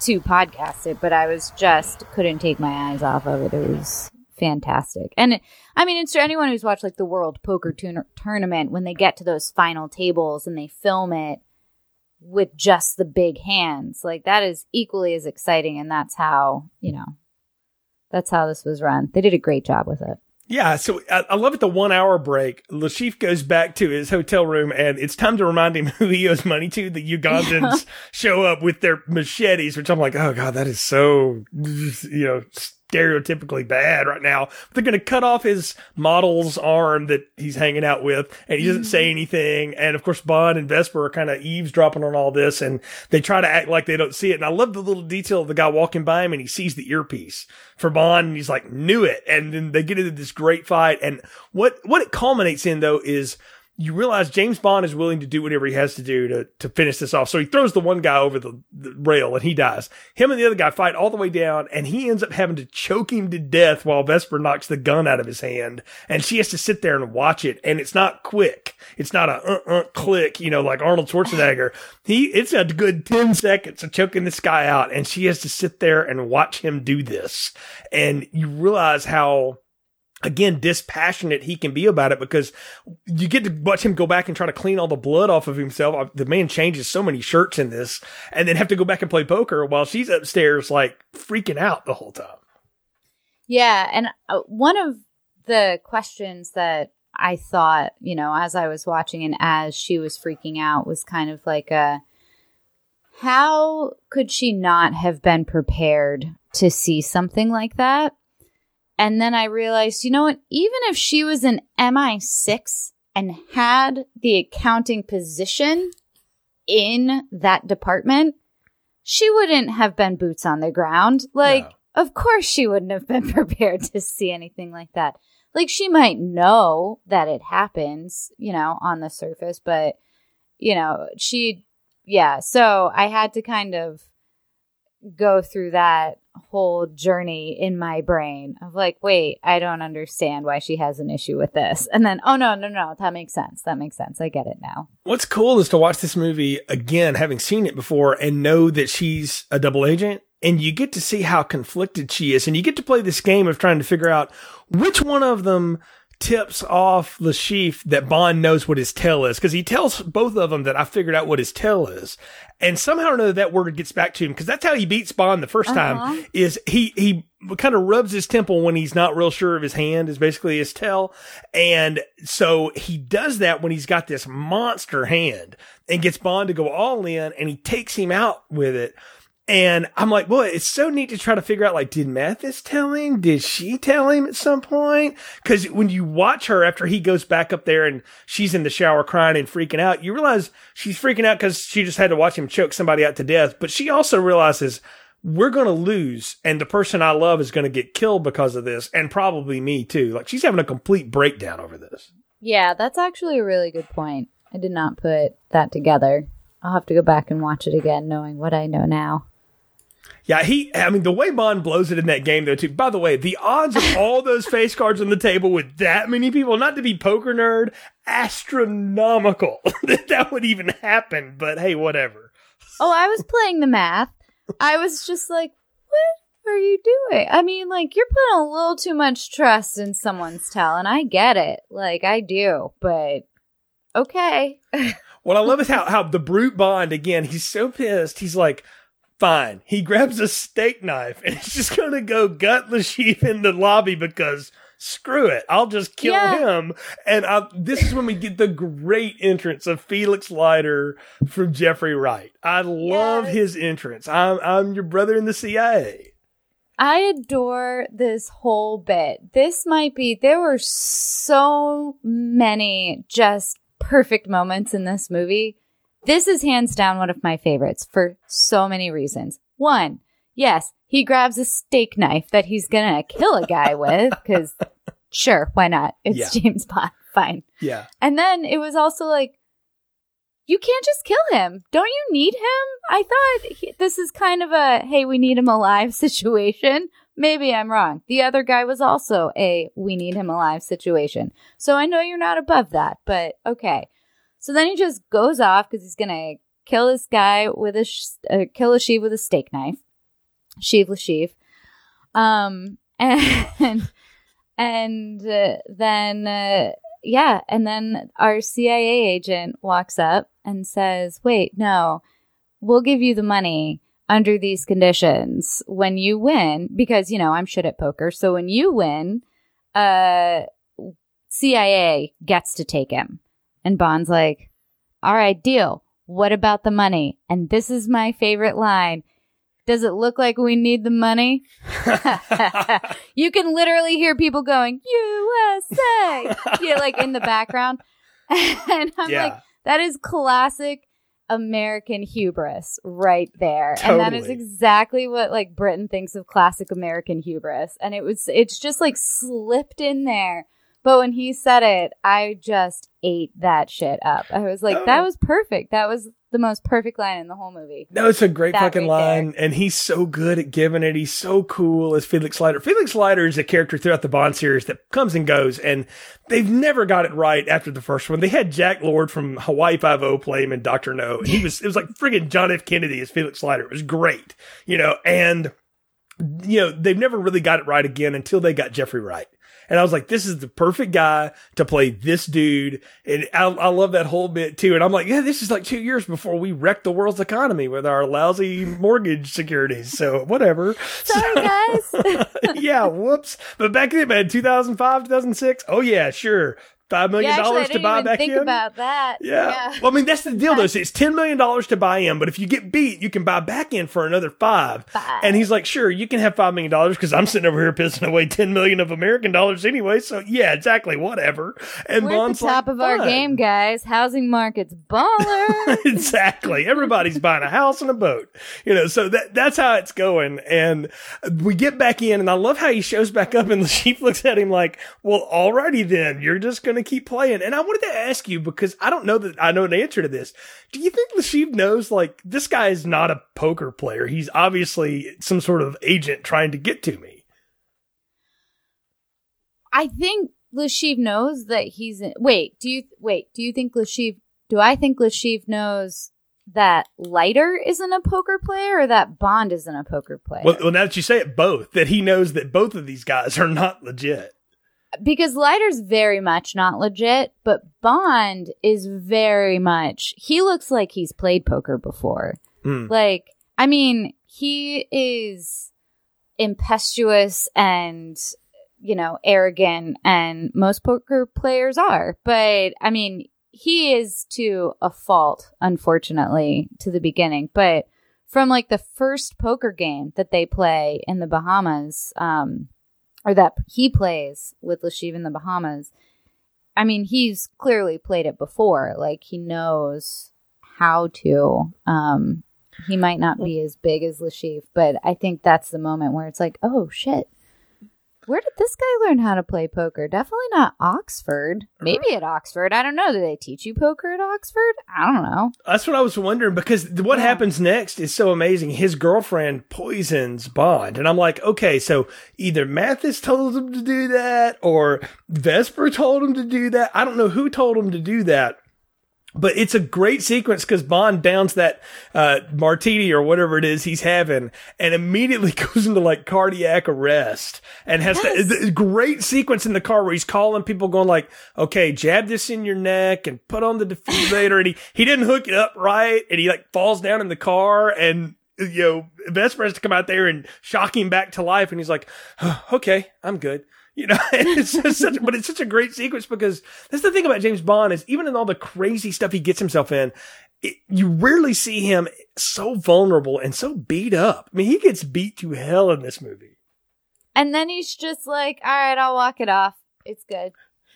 to podcast it, but I was just couldn't take my eyes off of it. It was fantastic, and it, I mean, it's for anyone who's watched like the World Poker Tour- Tournament when they get to those final tables and they film it with just the big hands. Like that is equally as exciting, and that's how you know. That's how this was run. They did a great job with it. Yeah, so I, I love at the one hour break, Le Chiffre goes back to his hotel room and it's time to remind him who he owes money to. The Ugandans show up with their machetes, which I'm like, oh God, that is so, you know, stereotypically bad right now. They're going to cut off his model's arm that he's hanging out with and he doesn't say mm-hmm. anything. And of course, Bond and Vesper are kind of eavesdropping on all this and they try to act like they don't see it. And I love the little detail of the guy walking by him and he sees the earpiece for Bond and he's like, knew it. And then they get into this great fight. And what, what it culminates in though is you realize James Bond is willing to do whatever he has to do to, to finish this off. So he throws the one guy over the, the rail and he dies. Him and the other guy fight all the way down and he ends up having to choke him to death while Vesper knocks the gun out of his hand. And she has to sit there and watch it. And it's not quick. It's not a uh, uh, click, you know, like Arnold Schwarzenegger. He, it's a good 10 seconds of choking this guy out. And she has to sit there and watch him do this. And you realize how, again dispassionate he can be about it because you get to watch him go back and try to clean all the blood off of himself. Uh, The man changes so many shirts in this and then have to go back and play poker while she's upstairs like freaking out the whole time. Yeah, and uh, one of the questions that I thought, you know, as I was watching and as she was freaking out was kind of like a how could she not have been prepared to see something like that? And then I realized, you know what? Even if she was an MI6 and had the accounting position in that department, she wouldn't have been boots on the ground. Like, No. of course, she wouldn't have been prepared to see anything like that. Like, she might know that it happens, you know, on the surface, but, you know, she, yeah. So I had to kind of go through that whole journey in my brain of like, wait, I don't understand why she has an issue with this. And then, oh, no, no, no, that makes sense. That makes sense. I get it now. What's cool is to watch this movie again, having seen it before and know that she's a double agent. And you get to see how conflicted she is. And you get to play this game of trying to figure out which one of them tips off the Le Chiffre that Bond knows what his tell is. Cause he tells both of them that I figured out what his tell is. And somehow or another that word gets back to him. Cause that's how he beats Bond the 1st Uh-huh. time is he, he kind of rubs his temple when he's not real sure of his hand is basically his tell. And so he does that when he's got this monster hand and gets Bond to go all in and he takes him out with it. And I'm like, boy, it's so neat to try to figure out, like, did Mathis tell him? Did she tell him at some point? Cause when you watch her after he goes back up there and she's in the shower crying and freaking out, you realize she's freaking out cause she just had to watch him choke somebody out to death. But she also realizes we're going to lose and the person I love is going to get killed because of this and probably me too. Like she's having a complete breakdown over this. Yeah, that's actually a really good point. I did not put that together. I'll have to go back and watch it again, knowing what I know now. Yeah, he, I mean, the way Bond blows it in that game, though, too. By the way, the odds of all those face cards on the table with that many people, not to be poker nerd, astronomical that that would even happen. But hey, whatever. Oh, I was playing the math. I was just like, what are you doing? I mean, like, you're putting a little too much trust in someone's tell, and I get it. Like, I do, but okay. What I love is how, how the brute Bond, again, he's so pissed. He's like, fine. He grabs a steak knife and he's just going to go gut the sheep in the lobby because screw it. I'll just kill Yeah. him. And I, this is when we get the great entrance of Felix Leiter from Jeffrey Wright. I love Yes. his entrance. I'm, I'm your brother in the CIA. I adore this whole bit. This might be, there were so many just perfect moments in this movie. This is hands down one of my favorites for so many reasons. One, yes, he grabs a steak knife that he's gonna kill a guy with, because sure, why not? It's Yeah. James Bond, fine. Yeah. And then it was also like, you can't just kill him. Don't you need him? I thought he, this is kind of a, hey, we need him alive situation. Maybe I'm wrong. The other guy was also a, we need him alive situation. So I know you're not above that, but okay. So then he just goes off because he's to kill this guy with a, sh- uh, kill a sheep with a steak knife. Sheev Lasheev. Um, and, and uh, then, uh, yeah, and then our CIA agent walks up and says, "Wait, no, we'll give you the money under these conditions when you win because you know I'm shit at poker. So when you win, uh, CIA gets to take him." And Bond's like, "All right, deal. What about the money?" And this is my favorite line. Does it look like we need the money? you can literally hear people going USA, yeah, like in the background, and I'm yeah. like, that is classic American hubris right there, and that is exactly what like Britain thinks of classic American hubris, and it was it's just like slipped in there. But when he said it, I just ate that shit up. I was like, that Oh. was perfect. That was the most perfect line in the whole movie. No, it's a great That fucking line, and he's so good at giving it. He's so cool as Felix Leiter. Felix Leiter is a character throughout the Bond series that comes and goes, and they've never got it right after the first one. They had Jack Lord from Hawaii Five O play him in Doctor No, and he was it was like friggin' John F. Kennedy as Felix Leiter. It was great, you know, and you know they've never really got it right again until they got Jeffrey Wright. And I was like, this is the perfect guy to play this dude. And I, I love that whole bit too. And I'm like, yeah, this is like two years before we wrecked the world's economy with our lousy mortgage securities. So whatever. Sorry, guys. yeah, whoops. But back then, man, 2005, 2006. Oh yeah, sure. Five million yeah, dollars to buy even back think in. about that. Yeah. Well, I mean, that's the deal, though. So it's $10 million to buy in, but if you get beat, you can buy back in for another five. Five. And he's like, sure, you can have $5 million because I'm sitting over here pissing away 10 million of American dollars anyway. So yeah, exactly. Whatever. And We're Bond's at the top like, of our "Fine." game, guys. Housing market's baller. exactly. Everybody's buying a house and a boat. You know, so that that's how it's going. And we get back in, and I love how he shows back up, and the chief looks at him like, "Well, alrighty then. You're just going to keep playing." And I wanted to ask you because I don't know that I know an answer to this. Do you think Le Chiffre knows like this guy is not a poker player? He's obviously some sort of agent trying to get to me. I think Le Chiffre knows that he's in. Wait, do you wait? Do you think Le Chiffre? Do I think Le Chiffre knows that Leiter isn't a poker player, or that Bond isn't a poker player? Well, well, now that you say it, both that he knows that both of these guys are not legit. Because Leiter's very much not legit, but Bond is very much. He looks like he's played poker before. Hmm. Like, I mean, he is impetuous and, you know, arrogant, and most poker players are. But, I mean, he is to a fault, unfortunately, to the beginning. But from like the first poker game that they play in the Bahamas, um, or that he plays with Le Chiffre in the Bahamas, I mean, he's clearly played it before. Like, he knows how to. Um, he might not be as big as Le Chiffre, but I think that's the moment where it's like, oh shit. Where did this guy learn how to play poker? Definitely not Oxford. Maybe at Oxford. I don't know. Do they teach you poker at Oxford? I don't know. That's what I was wondering because what Yeah. happens next is so amazing. His girlfriend poisons Bond. And I'm like, okay, so either Mathis told him to do that or Vesper told him to do that. I don't know who told him to do that. But it's a great sequence because Bond downs that uh, martini or whatever it is he's having, and immediately goes into like cardiac arrest, and has Yes. great sequence in the car where he's calling people, going like, "Okay, jab this in your neck and put on the defibrillator," and he he didn't hook it up right, and he like falls down in the car, and you know Vesper has to come out there and shock him back to life, and he's like, "Okay, I'm good." You know, it's such, but it's such a great sequence because that's the thing about James Bond is even in all the crazy stuff he gets himself in, it, you rarely see him so vulnerable and so beat up. I mean, he gets beat to hell in this movie. And then he's just like, all right, I'll walk it off. It's good.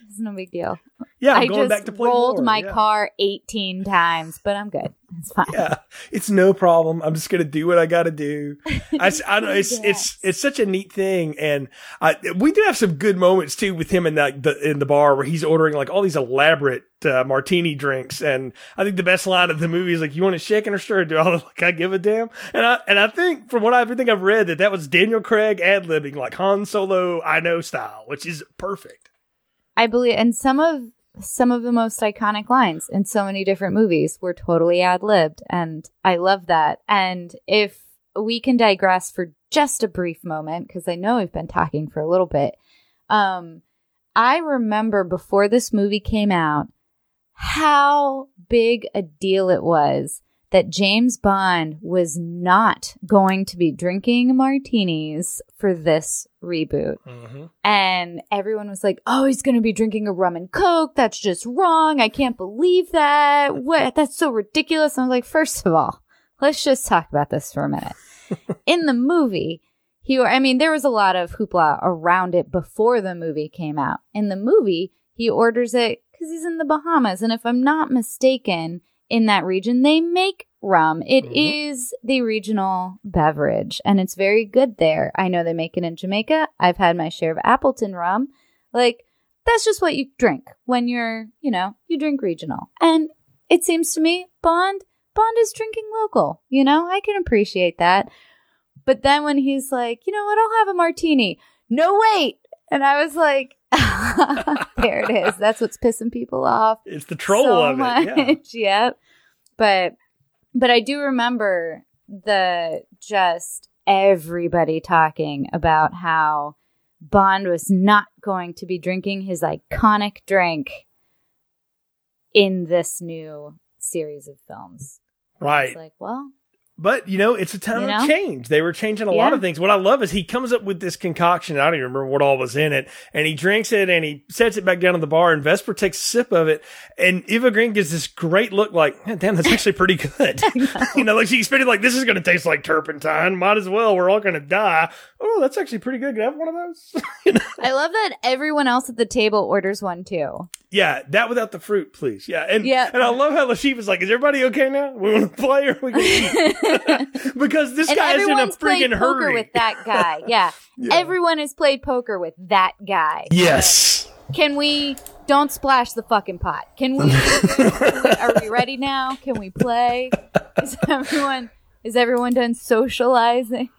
It's no big deal. Yeah, I'm I going just back to play rolled more. my yeah. car 18 times, but I'm good. It's fine. Yeah, it's no problem. I'm just gonna do what I got to do. I, don't know. It's Yes. it's it's such a neat thing, and I, we do have some good moments too with him in that the in the bar where he's ordering like all these elaborate uh, martini drinks, and I think the best line of the movie is like, "You want a shaken or stirred?" Do I like I give a damn? And I and I think from what I think I've read that that was Daniel Craig ad libbing like Han Solo I know style, which is perfect. I believe, and some of some of the most iconic lines in so many different movies were totally ad libbed, and I love that. And if we can digress for just a brief moment, because I know we've been talking for a little bit, um, I remember before this movie came out how big a deal it was that James Bond was not going to be drinking martinis for this reboot. Mm-hmm. And everyone was like, "Oh, he's going to be drinking a rum and coke. That's just wrong. I can't believe that. What? That's so ridiculous." I was like, first of all, let's just talk about this for a minute. In the movie, he I mean, there was a lot of hoopla around it before the movie came out. In the movie, he orders it cuz he's in the Bahamas, and if I'm not mistaken, in that region they make rum. It is Mhm. the regional beverage and it's very good there. I know they make it in Jamaica. I've had my share of Appleton rum. Like that's just what you drink when you're, you know, you drink regional. And it seems to me Bond Bond is drinking local, you know? I can appreciate that. But then when he's like, "You know what? I'll have a martini." No wait. And I was like, there it is. That's what's pissing people off It's the troll so of it. Yeah. much. yep. But but I do remember the just everybody talking about how Bond was not going to be drinking his iconic drink in this new series of films. Right. It's like, well, But you know, it's a time You of change. They were changing a lot of things. What I love is he comes up with this concoction. I don't even remember what all was in it, and he drinks it and he sets it back down in the bar. And Vesper takes a sip of it, and Eva Green gives this great look, like, "Yeah, "Damn, that's actually pretty good." you know, like she expected, like this is going to taste like turpentine. Might as well. We're all going to die. Oh, that's actually pretty good. Can I have one of those? you know? I love that everyone else at the table orders one too. Yeah, that without the fruit, please. Yeah, and Yeah. and I love how Le Chiffre is like, "Is everybody okay now? We want to play or we can eat?" because this and guy is in a freaking poker hurry. with that guy. Yeah. Yeah. Everyone has played poker with that guy. Yes. Can we don't splash the fucking pot? Can we, can we- are we ready now? Can we play? Is everyone is everyone done socializing?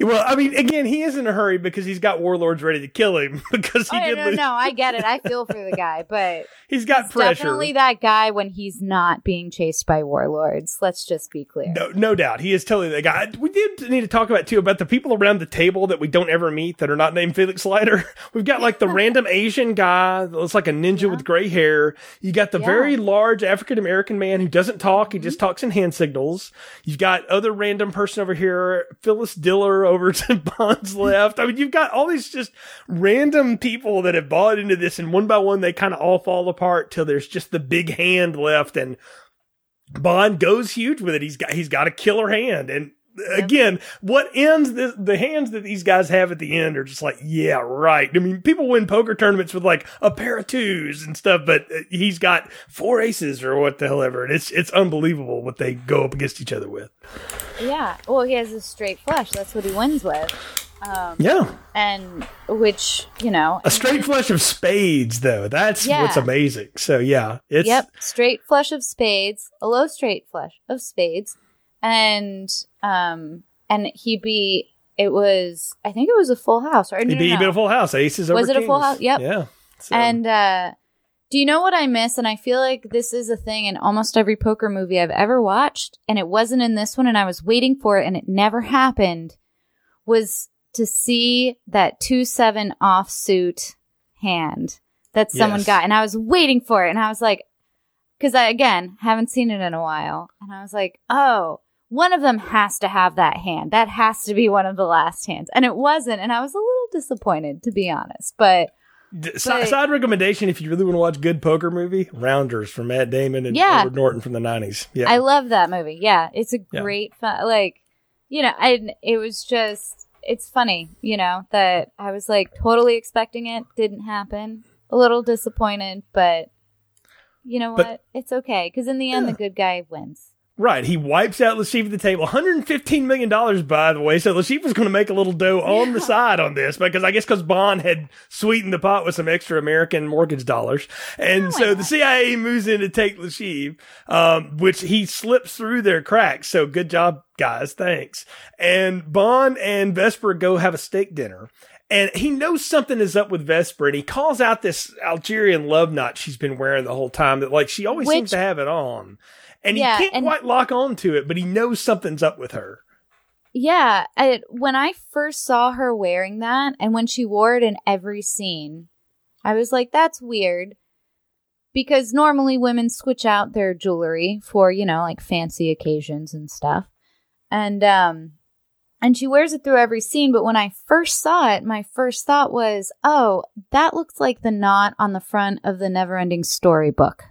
Well, I mean, again, he is in a hurry because he's got warlords ready to kill him because he Oh, did no, lose. no, I get it. I feel for the guy, but He's got it's pressure. definitely that guy when he's not being chased by warlords. Let's just be clear. No, no doubt. He is totally the guy. We did need to talk about too about the people around the table that we don't ever meet that are not named Felix Leiter. We've got like the random Asian guy that looks like a ninja with gray hair. You got the Yeah. very large African American man who doesn't talk. He just mm-hmm. talks in hand signals. You've got other random person over here, Phyllis Diller over to Bond's left. I mean, you've got all these just random people that have bought into this and one by one they kind of all fall apart till there's just the big hand left and Bond goes huge with it. He's got he's got a killer hand, and again, what ends the the hands that these guys have at the end are just like, yeah, right. I mean, people win poker tournaments with like a pair of twos and stuff, but uh, he's got four aces or what the hell ever, and it's it's unbelievable what they go up against each other with. Yeah. Well, he has a straight flush. That's what he wins with. Um, Yeah, and which you know, a straight flush of spades, though. That's Yeah. what's amazing. So yeah, it's Yep, straight flush of spades, a low straight flush of spades, and um, and he beat. It was, I think it was a full house, right? He beat, he beat a full house. Aces over Was it a full house? Yep. Yeah. So- And uh, do you know what I miss? And I feel like this is a thing in almost every poker movie I've ever watched, and it wasn't in this one, and I was waiting for it, and it never happened. Was to see that two seven offsuit hand that someone Yes. got, and I was waiting for it, and I was like, because I again haven't seen it in a while, and I was like, oh. One of them has to have that hand. That has to be one of the last hands. And it wasn't. And I was a little disappointed, to be honest. But D- si- side recommendation: if you really want to watch good poker movie, Rounders from Matt Damon and Yeah. Edward Norton from the nineties. Yeah, I love that movie. Yeah, it's a Yeah. great fun. Like, you know, and it was just, it's funny, you know, that I was like totally expecting it, didn't happen. A little disappointed, but you know But- what? It's okay because in the end, Yeah. the good guy wins. Right. He wipes out Le Chiffre at the table. One hundred and fifteen million dollars, by the way. So Le Chiffre was going to make a little dough on the side on this because I guess because Bond had sweetened the pot with some extra American mortgage dollars, and why so the? CIA moves in to take Le Chiffre, um, which he slips through their cracks. So good job, guys. Thanks. And Bond and Vesper go have a steak dinner. And he knows something is up with Vesper, and he calls out this Algerian love knot she's been wearing the whole time. That like she always seems to have it on, and Yeah, he can't and- quite lock on to it, but he knows something's up with her. Yeah, I, when I first saw her wearing that, and when she wore it in every scene, I was like, "That's weird," because normally women switch out their jewelry for you know like fancy occasions and stuff, and um, and she wears it through every scene. But when I first saw it, my first thought was, "Oh, that looks like the knot on the front of the Neverending Story book."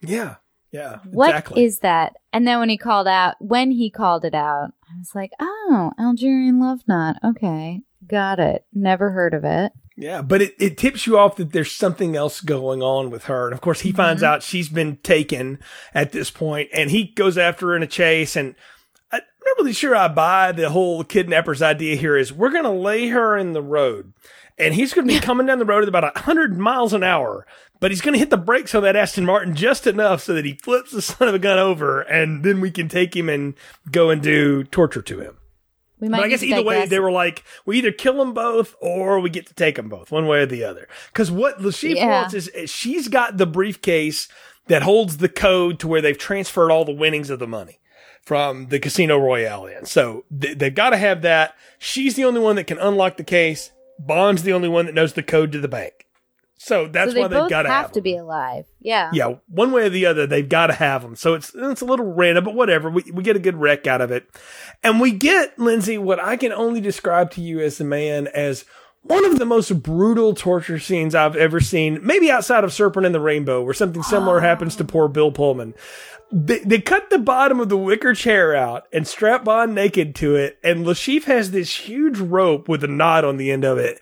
Yeah, yeah, What is exactly. that? And then when he called out, when he called it out, I was like, oh, Algerian love knot. Okay, got it. Never heard of it. Yeah, but it, it tips you off that there's something else going on with her. And of course, he mm-hmm. finds out she's been taken at this point, and he goes after her in a chase. And I'm not really sure I buy the whole kidnapper's idea here is we're going to lay her in the road. And he's going to be coming down the road at about 100 miles an hour, but he's going to hit the brakes on that Aston Martin just enough so that he flips the son of a gun over, and then we can take him and go and do torture to him. We might But I guess either way, they were like, we either kill them both or we get to take them both, one way or the other. Because what Le Chiffre Yeah. wants is she's got the briefcase that holds the code to where they've transferred all the winnings of the money from the Casino Royale in. So th- they've got to have that. She's the only one that can unlock the case. Bond's the only one that knows the code to the bank. So that's so they why they've got to have, have to be alive. Yeah. Yeah, one way or the other, they've got to have them. So it's it's a little random, but whatever. We we get a good wreck out of it, and we get Lindsay what I can only describe to you as the man as one of the most brutal torture scenes I've ever seen. Maybe outside of Serpent and the Rainbow, where something similar happens to poor Bill Pullman. They, they cut the bottom of the wicker chair out and strap Bond naked to it, and Le Chiffre has this huge rope with a knot on the end of it,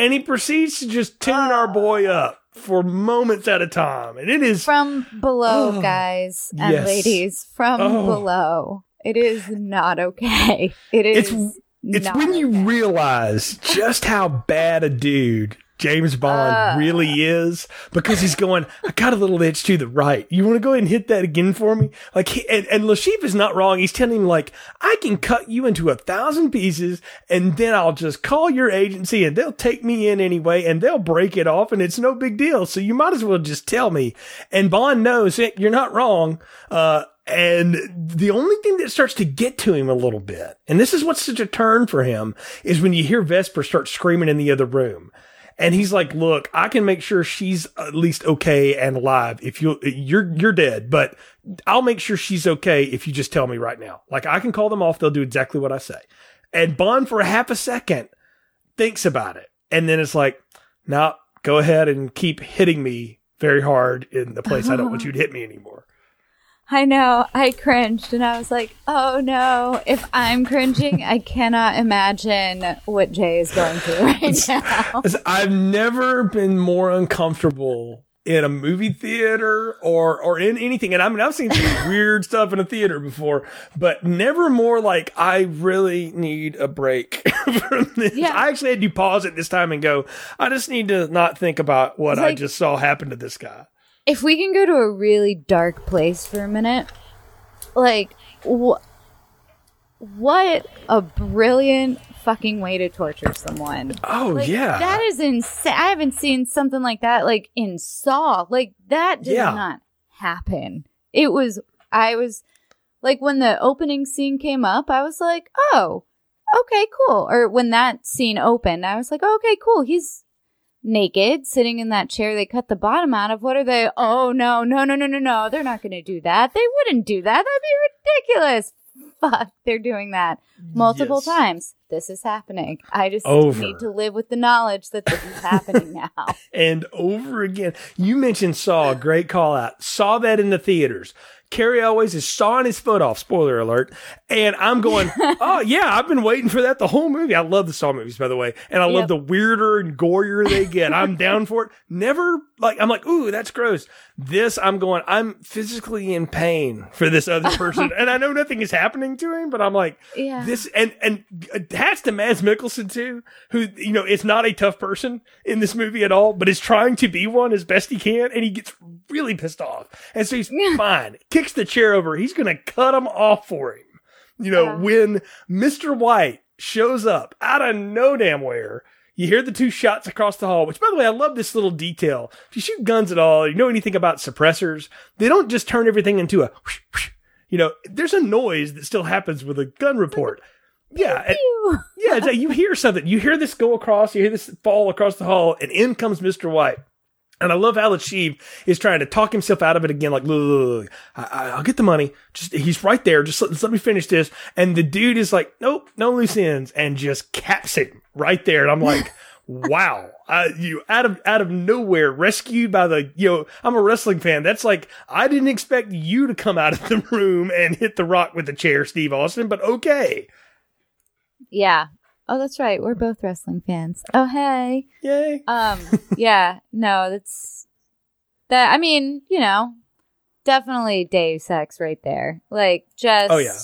and he proceeds to just tune our boy up for moments at a time, and it is From below, Oh, guys and yes. ladies. From Oh. below. It is not okay. It is. It's- It's when you realize just how bad a dude James Bond Uh. really is because he's going, I got a little itch to the right. You want to go ahead and hit that again for me? Like, he, and, and Le Chiffre is not wrong. He's telling him, like, I can cut you into a thousand pieces and then I'll just call your agency and they'll take me in anyway and they'll break it off and it's no big deal. So you might as well just tell me. And Bond knows "Hey, you're not wrong. Uh, and the only thing that starts to get to him a little bit, and this is what's such a turn for him, is when you hear Vesper start screaming in the other room. And he's like, look, I can make sure she's at least okay and alive. If you, you're, you're dead, but I'll make sure she's okay if you just tell me right now. Like I can call them off. They'll do exactly what I say. And Bond for a half a second thinks about it. And then it's like, now go ahead and keep hitting me very hard in the place I don't want you to hit me anymore. I know. I cringed and I was like, oh no. If I'm cringing, I cannot imagine what Jay is going through right now. I've never been more uncomfortable in a movie theater or or in anything. And I mean, I've seen some weird stuff in a theater before, but never more like I really need a break from this. Yeah. I actually had to pause it this time and go. I just need to not think about what It's I just saw happen to this guy. If we can go to a really dark place for a minute, like, wh- what a brilliant fucking way to torture someone. Oh Like, yeah, That is insane. I haven't seen something like that, like in Saw. Like, that did Yeah. not happen. It was, I was, like, when the opening scene came up, I was like, oh, okay, cool. Or when that scene opened, I was like, okay, cool. He's naked, sitting in that chair they cut the bottom out of. What are they? Oh, no, no, no, no, no, no. They're not going to do that. They wouldn't do that. That'd be ridiculous. Fuck, they're doing that multiple Yes. times. this is happening. I just Over. need to live with the knowledge that this is happening now. and over again. You mentioned Saw, great call out. Saw that in the theaters. Cary Elwes is sawing his foot off. Spoiler alert. And I'm going, oh yeah, I've been waiting for that the whole movie. I love the Saw movies, by the way, and I love the weirder and gorier they get. I'm down for it. Never like I'm like, ooh, that's gross. This I'm going, I'm physically in pain for this other person, and I know nothing is happening to him, but I'm like, Yeah. this and and uh, hats to Mads Mikkelsen too, who you know is not a tough person in this movie at all, but is trying to be one as best he can, and he gets really pissed off, and so he's Yeah. fine, kicks the chair over, he's gonna cut him off for him. You know Yeah. when Mister White shows up out of no damn where. You hear the two shots across the hall, which by the way, I love this little detail. If you shoot guns at all, you know anything about suppressors, they don't just turn everything into a whoosh, whoosh. you know, there's a noise that still happens with a gun report. Yeah. yeah, you hear something. You hear this go across, you hear this fall across the hall, and in comes Mr. White. And I love how Chiffre is trying to talk himself out of it again. Like, look, look, look, I, I- I'll get the money. Just he's right there. Just let, let me finish this. And the dude is like, nope, no loose ends, and just caps it right there. And I'm like, wow, uh, you out of out of nowhere, rescued by the you know. I'm a wrestling fan. That's like I didn't expect you to come out of the room and hit the rock with the chair, Steve Austin. But okay, Yeah. Oh, that's right. We're both wrestling fans. Oh, hey. yay. Um, yeah, no, that's that. I mean, you know, definitely Deus Ex right there. Like, just Oh, yeah.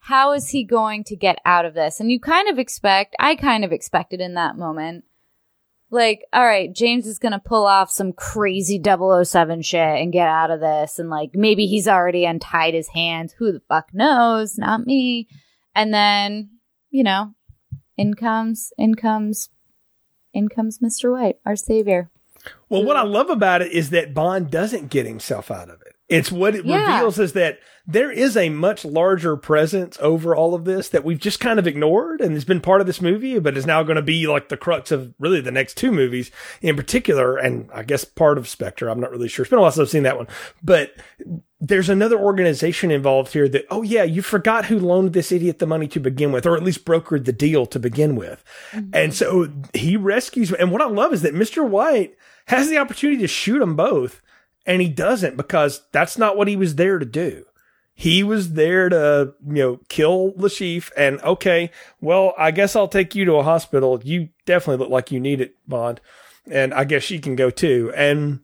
how is he going to get out of this? And you kind of expect, I kind of expected in that moment, like, all right, James is gonna pull off some crazy 007 shit and get out of this, and like maybe he's already untied his hands. Who the fuck knows? Not me. And then, you know, in comes, in comes in comes Mr. White, our savior. Well, what I love about it is that Bond doesn't get himself out of it. It's what it Yeah. reveals is that there is a much larger presence over all of this that we've just kind of ignored and has been part of this movie, but is now going to be like the crux of really the next two movies in particular. And I guess part of Spectre. I'm not really sure. It's been a while since I've seen that one, but there's another organization involved here that, oh yeah, you forgot who loaned this idiot the money to begin with, or at least brokered the deal to begin with. Mm-hmm. And so he rescues, and what I love is that Mr. White has the opportunity to shoot them both, and he doesn't because that's not what he was there to do. He was there to, you know, kill the chief and okay, well, I guess I'll take you to a hospital. You definitely look like you need it, Bond. And I guess she can go too. And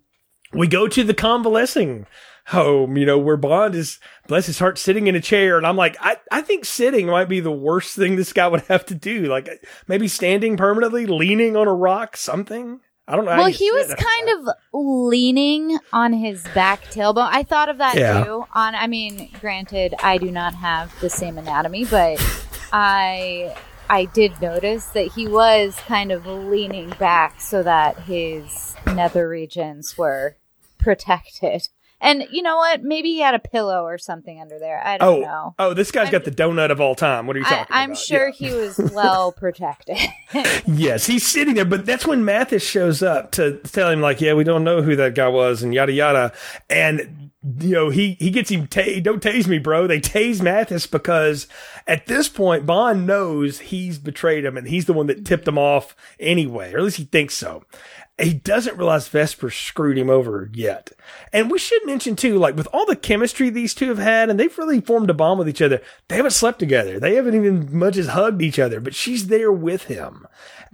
we go to the convalescing home, you know, where Bond is, bless his heart, sitting in a chair. And I'm like, I, I think sitting might be the worst thing this guy would have to do. Like maybe standing permanently, leaning on a rock, something. I don't know. Well, he was kind that. of leaning on his back tailbone. I thought of that Yeah. too. On, I mean, granted, I do not have the same anatomy, but I I did notice that he was kind of leaning back so that his nether regions were protected. And you know what? Maybe he had a pillow or something under there. I don't Oh, know. oh, this guy's got the donut of all time. What are you I, talking I'm about? sure Yeah. he was well protected. Yes, he's sitting there, but that's when Mathis shows up to tell him, like, yeah, we don't know who that guy was, and yada yada. And you know, he he gets him. Ta- don't tase me, bro. They tase Mathis because at this point, Bond knows he's betrayed him, and he's the one that tipped him off anyway, or at least he thinks so. He doesn't realize Vesper screwed him over yet. And we should mention too, like with all the chemistry these two have had, and they've really formed a bond with each other. They haven't slept together. They haven't even much as hugged each other, but she's there with him.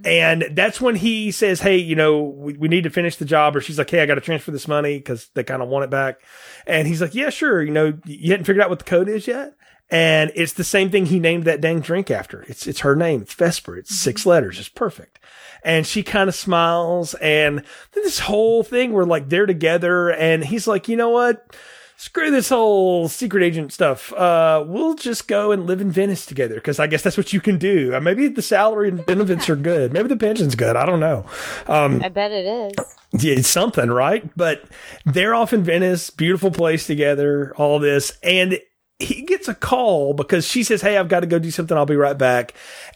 And that's when he says, Hey, you know, we, we need to finish the job. Or she's like, Hey, I got to transfer this money because they kind of want it back. And he's like, Yeah, sure. You know, you hadn't figured out what the code is yet. And it's the same thing he named that dang drink after. It's, it's her name. It's Vesper. It's six mm-hmm. letters. It's perfect. And she kind of smiles and this whole thing where like they're together and he's like, you know what? Screw this whole secret agent stuff. Uh, we'll just go and live in Venice together because I guess that's what you can do. Uh, maybe the salary and benefits are good. Maybe the pension's good. I don't know. Um, I bet it is. yeah, it's something, right? But they're off in Venice, beautiful place together, all this. And he gets a call because she says, Hey, I've got to go do something. I'll be right back.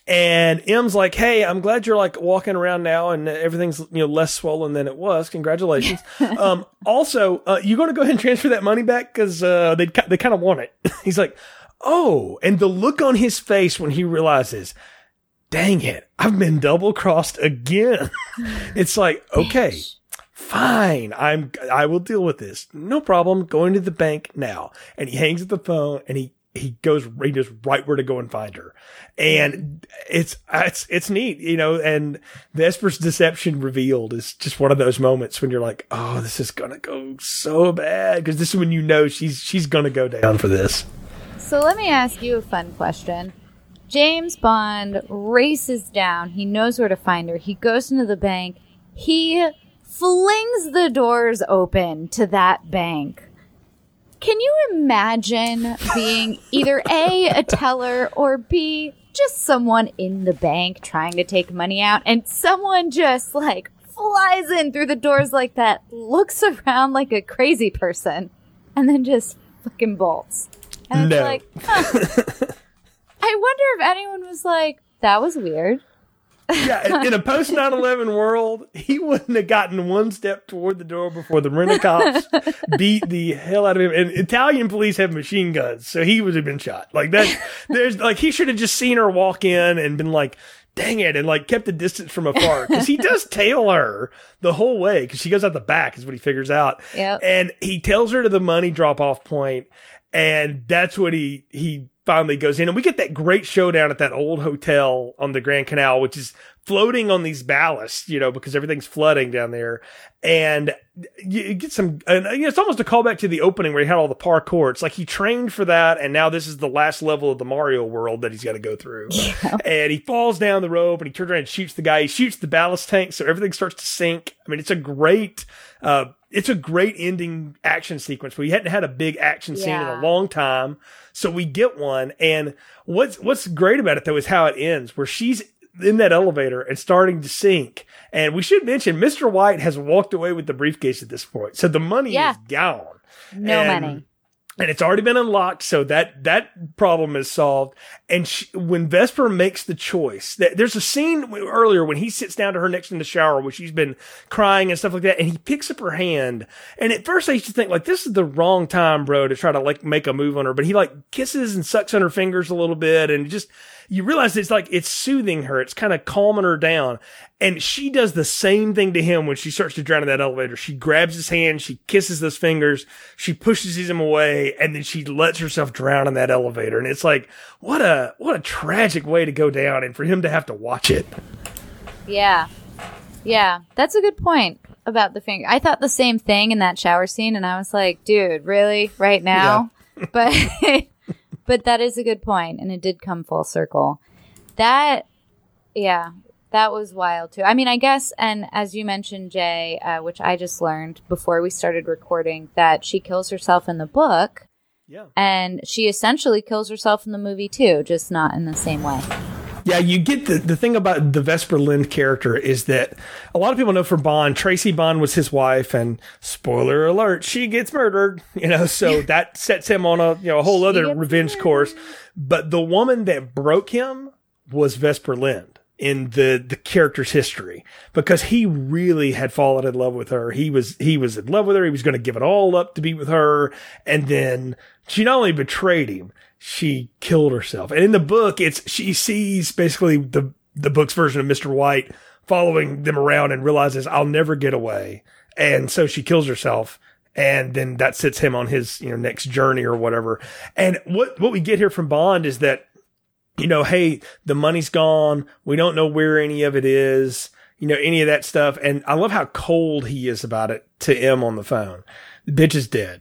And M's like, Hey, I'm glad you're like walking around now and everything's, you know, less swollen than it was. Congratulations. um, also, uh, you going to go ahead and transfer that money back? Cause, uh, they, they kind of want it. He's like, Oh, and the look on his face when he realizes, dang it, I've been double crossed again. it's like, okay, fine, I'm, I will deal with this. No problem. Going to the bank now. And he hangs up the phone and he, he goes, he knows right where to go and find her. And it's, it's, it's neat, you know, and Vesper's deception revealed is just one of those moments when you're like, oh, this is to go so bad. Cause this is when you know she's, she's to go down for this. So let me ask you a fun question. James Bond races down. He knows where to find her. He goes into the bank. He flings the doors open to that bank. Can you imagine being either A, a teller, or B, just someone in the bank trying to take money out and someone just like flies in through the doors like that, looks around like a crazy person, and then just fucking bolts? And No. it's like, huh. I wonder if anyone was like, that was weird. Yeah, in- a post 9 11 world, he wouldn't have gotten one step toward the door before the rent cops beat the hell out of him. And Italian police have machine guns, so he would have been shot. Like that, there's like he should have just seen her walk in and been like, dang it, and like kept the distance from afar. Because he does tail her the whole way because she goes out the back, is what he figures out. Yep. And he tells her to the money drop off point, and that's what he he finally goes in. And we get that great showdown at that old hotel on the Grand Canal, which is floating on these ballasts, you know, because everything's flooding down there. And you get some, and you know, it's almost a callback to the opening where he had all the parkour. It's like he trained for that, and now this is the last level of the Mario world that he's got to go through. And he falls down the rope, and he turns around and shoots the guy. He shoots the ballast tank, so everything starts to sink. I mean, it's a great, uh, it's a great ending action sequence. We hadn't had a big action scene in a long time, so we get one. And what's what's great about it though is how it ends, where she's in that elevator and starting to sink. And we should mention Mr. White has walked away with the briefcase at this point, so the money Yeah. is gone. No And- money. And it's already been unlocked, so that that problem is solved. And she, when Vesper makes the choice, that there's a scene earlier when he sits down to her next in the shower, where she's been crying and stuff like that, and he picks up her hand. And at first, I used to think like this is the wrong time, bro, to try to like make a move on her. But he like kisses and sucks on her fingers a little bit, and just you realize it's like it's soothing her, it's kind of calming her down. And she does the same thing to him when she starts to drown in that elevator. She grabs his hand, she kisses those fingers, she pushes him away, and then she lets herself drown in that elevator. And it's like, what a what a tragic way to go down, and for him to have to watch it. Yeah. Yeah. That's a good point about the finger. I thought the same thing in that shower scene and I was like, dude, really? Right now? but but that is a good point and it did come full circle. That yeah, that was wild too. I mean, I guess and as you mentioned Jay, uh, which I just learned before we started recording that she kills herself in the book Yeah. and she essentially kills herself in the movie too, just not in the same way. Yeah, you get the the thing about the Vesper Lynd character is that a lot of people know for Bond, Tracy Bond was his wife, and spoiler alert, she gets murdered. You know, so that sets him on a you know a whole She other revenge murdered. course. But the woman that broke him was Vesper Lynd in the the character's history because he really had fallen in love with her. He was he was in love with her. He was going to give it all up to be with her, and then she not only betrayed him, she killed herself. And in the book, it's she sees basically the the book's version of Mr. White following them around and realizes I'll never get away, and so she kills herself. And then that sets him on his you know next journey or whatever. And what what we get here from Bond is that you know, hey, the money's gone. We don't know where any of it is, you know, any of that stuff. And I love how cold he is about it to M on the phone. The bitch is dead.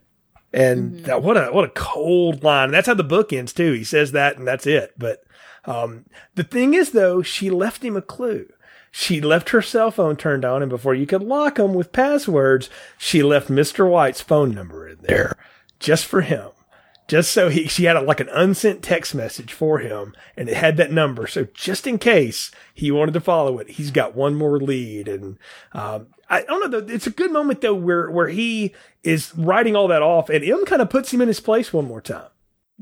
And that, what a, what a cold line. And that's how the book ends too. He says that and that's it. But, um, the thing is though, she left him a clue. She left her cell phone turned on and before you could lock him with passwords, she left Mr. White's phone number in there just for him just so he she had a, like an unsent text message for him and it had that number so just in case he wanted to follow it he's got one more lead and um, i don't know though it's a good moment though where where he is writing all that off and m kind of puts him in his place one more time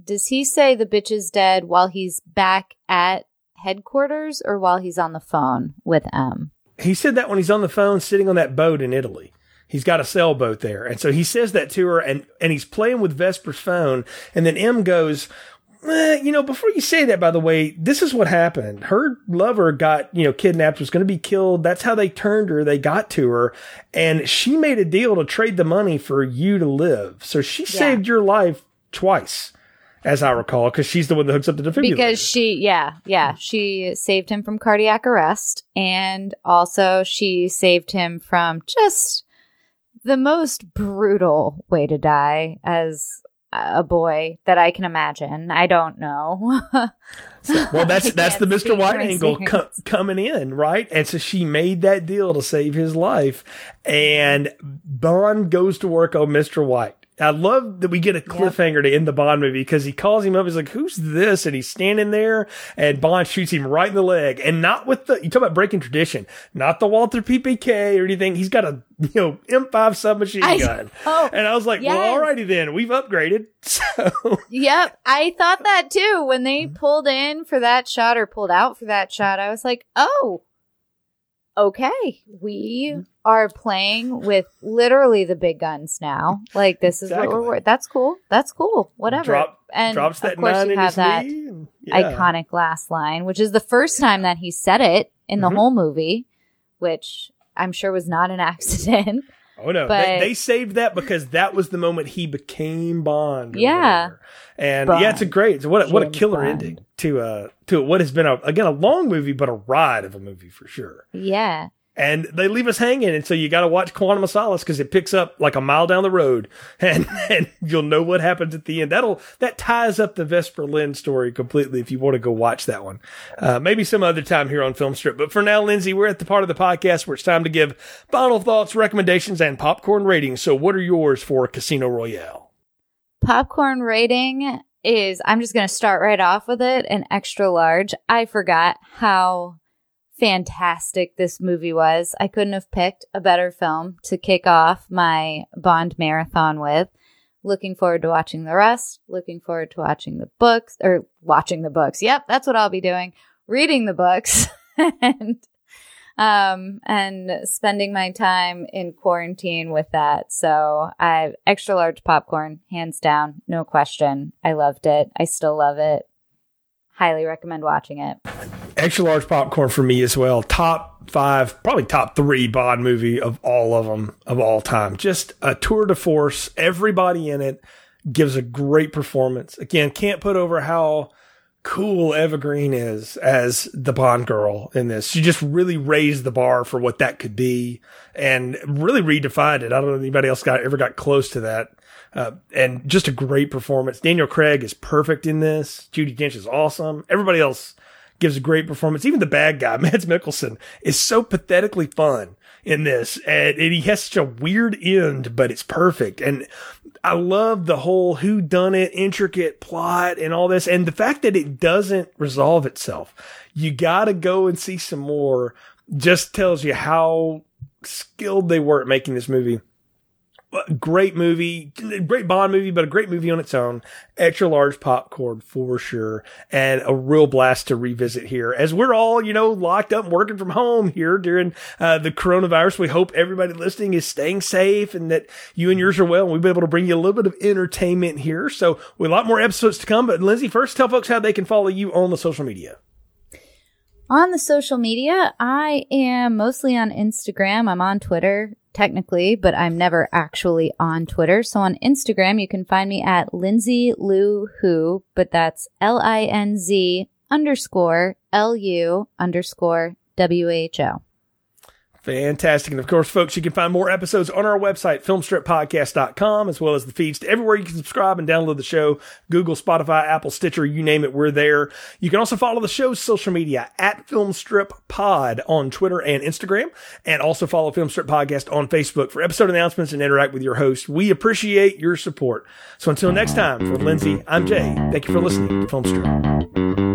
Does he say the bitch is dead while he's back at headquarters or while he's on the phone with M? he said that when he's on the phone sitting on that boat in italy He's got a sailboat there. And so he says that to her and, and he's playing with Vesper's phone. And then M goes, Eh, you know, before you say that, by the way, this is what happened. Her lover got, you know, kidnapped, was going to be killed. That's how they turned her. They got to her and she made a deal to trade the money for you to live. So she yeah. saved your life twice, as I recall, because she's the one that hooks up the defibrillator. Because she, yeah, yeah, she saved him from cardiac arrest and also she saved him from just the most brutal way to die as a boy that I can imagine. I don't know. so, well, that's that's the Mr. White angle co- coming in, right? And so she made that deal to save his life, and Bond goes to work on Mr. White. I love that we get a cliffhanger to end the Bond movie because he calls him up. He's like, "Who's this?" And he's standing there, and Bond shoots him right in the leg, and not with the. You talk about breaking tradition, not the Walter PPK or anything. He's got a you know M5 submachine I, gun, oh, and I was like, yes. "Well, alrighty then, we've upgraded." So, yep, I thought that too when they mm-hmm. pulled in for that shot or pulled out for that shot. I was like, "Oh, okay, we are playing with literally the big guns now. Like this is exactly. what we're. That's cool. That's cool. Whatever. Drop, and drops that of course you have that yeah. iconic last line, which is the first time that he said it in the mm-hmm. whole movie, which I'm sure was not an accident. Oh no, but, they, they, saved that because that was the moment he became Bond. Yeah, and Bond. yeah, it's a great, it's what a, what a killer Bond. ending to uh to what has been a again a long movie, but a ride of a movie for sure. Yeah, and they leave us hanging. And so you got to watch Quantum of Solace because it picks up like a mile down the road, and and you'll know what happens at the end. That'll that ties up the Vesper Lynd story completely. If you want to go watch that one, uh, maybe some other time here on Film Strip. But for now, Lindsay, we're at the part of the podcast where it's time to give final thoughts, recommendations, and popcorn ratings. So, what are yours for Casino Royale? Popcorn rating is I'm just going to start right off with it an extra large. I forgot how fantastic this movie was. I couldn't have picked a better film to kick off my Bond marathon with. Looking forward to watching the rest. Looking forward to watching the books or watching the books. Yep, that's what I'll be doing. Reading the books and um and spending my time in quarantine with that. So I extra large popcorn, hands down, no question. I loved it. I still love it. Highly recommend watching it extra large popcorn for me as well. Top five, probably top three Bond movie of all of them of all time. Just a tour de force. Everybody in it gives a great performance. Again, can't put over how cool Eva Green is as the Bond girl in this. She just really raised the bar for what that could be and really redefined it. I don't know if anybody else got ever got close to that. Uh, and just a great performance. Daniel Craig is perfect in this. Judi Dench is awesome. Everybody else gives a great performance. Even the bad guy, Mads Mikkelsen, is so pathetically fun in this. And, and, he has such a weird end, but it's perfect. And I love the whole who done it, intricate plot and all this. And the fact that it doesn't resolve itself. You gotta go and see some more just tells you how skilled they were at making this movie great movie, great Bond movie, but a great movie on its own. Extra large popcorn for sure, and a real blast to revisit here as we're all, you know, locked up working from home here during uh, the coronavirus. We hope everybody listening is staying safe and that you and yours are well. And we've been able to bring you a little bit of entertainment here. So, with a lot more episodes to come. But Lindsay, first tell folks how they can follow you on the social media. On the social media, I am mostly on Instagram. I'm on Twitter technically, but I'm never actually on Twitter. So on Instagram, you can find me at Lindsay Lu Who, but that's L I N Z underscore L U underscore W H O. Fantastic. And of course, folks, you can find more episodes on our website, filmstrippodcast.com, as well as the feeds to everywhere you can subscribe and download the show Google, Spotify, Apple, Stitcher, you name it, we're there. You can also follow the show's social media at Filmstrip Pod on Twitter and Instagram, and also follow Filmstrip Podcast on Facebook for episode announcements and interact with your host. We appreciate your support. So until next time, for Lindsay, I'm Jay. Thank you for listening to Filmstrip.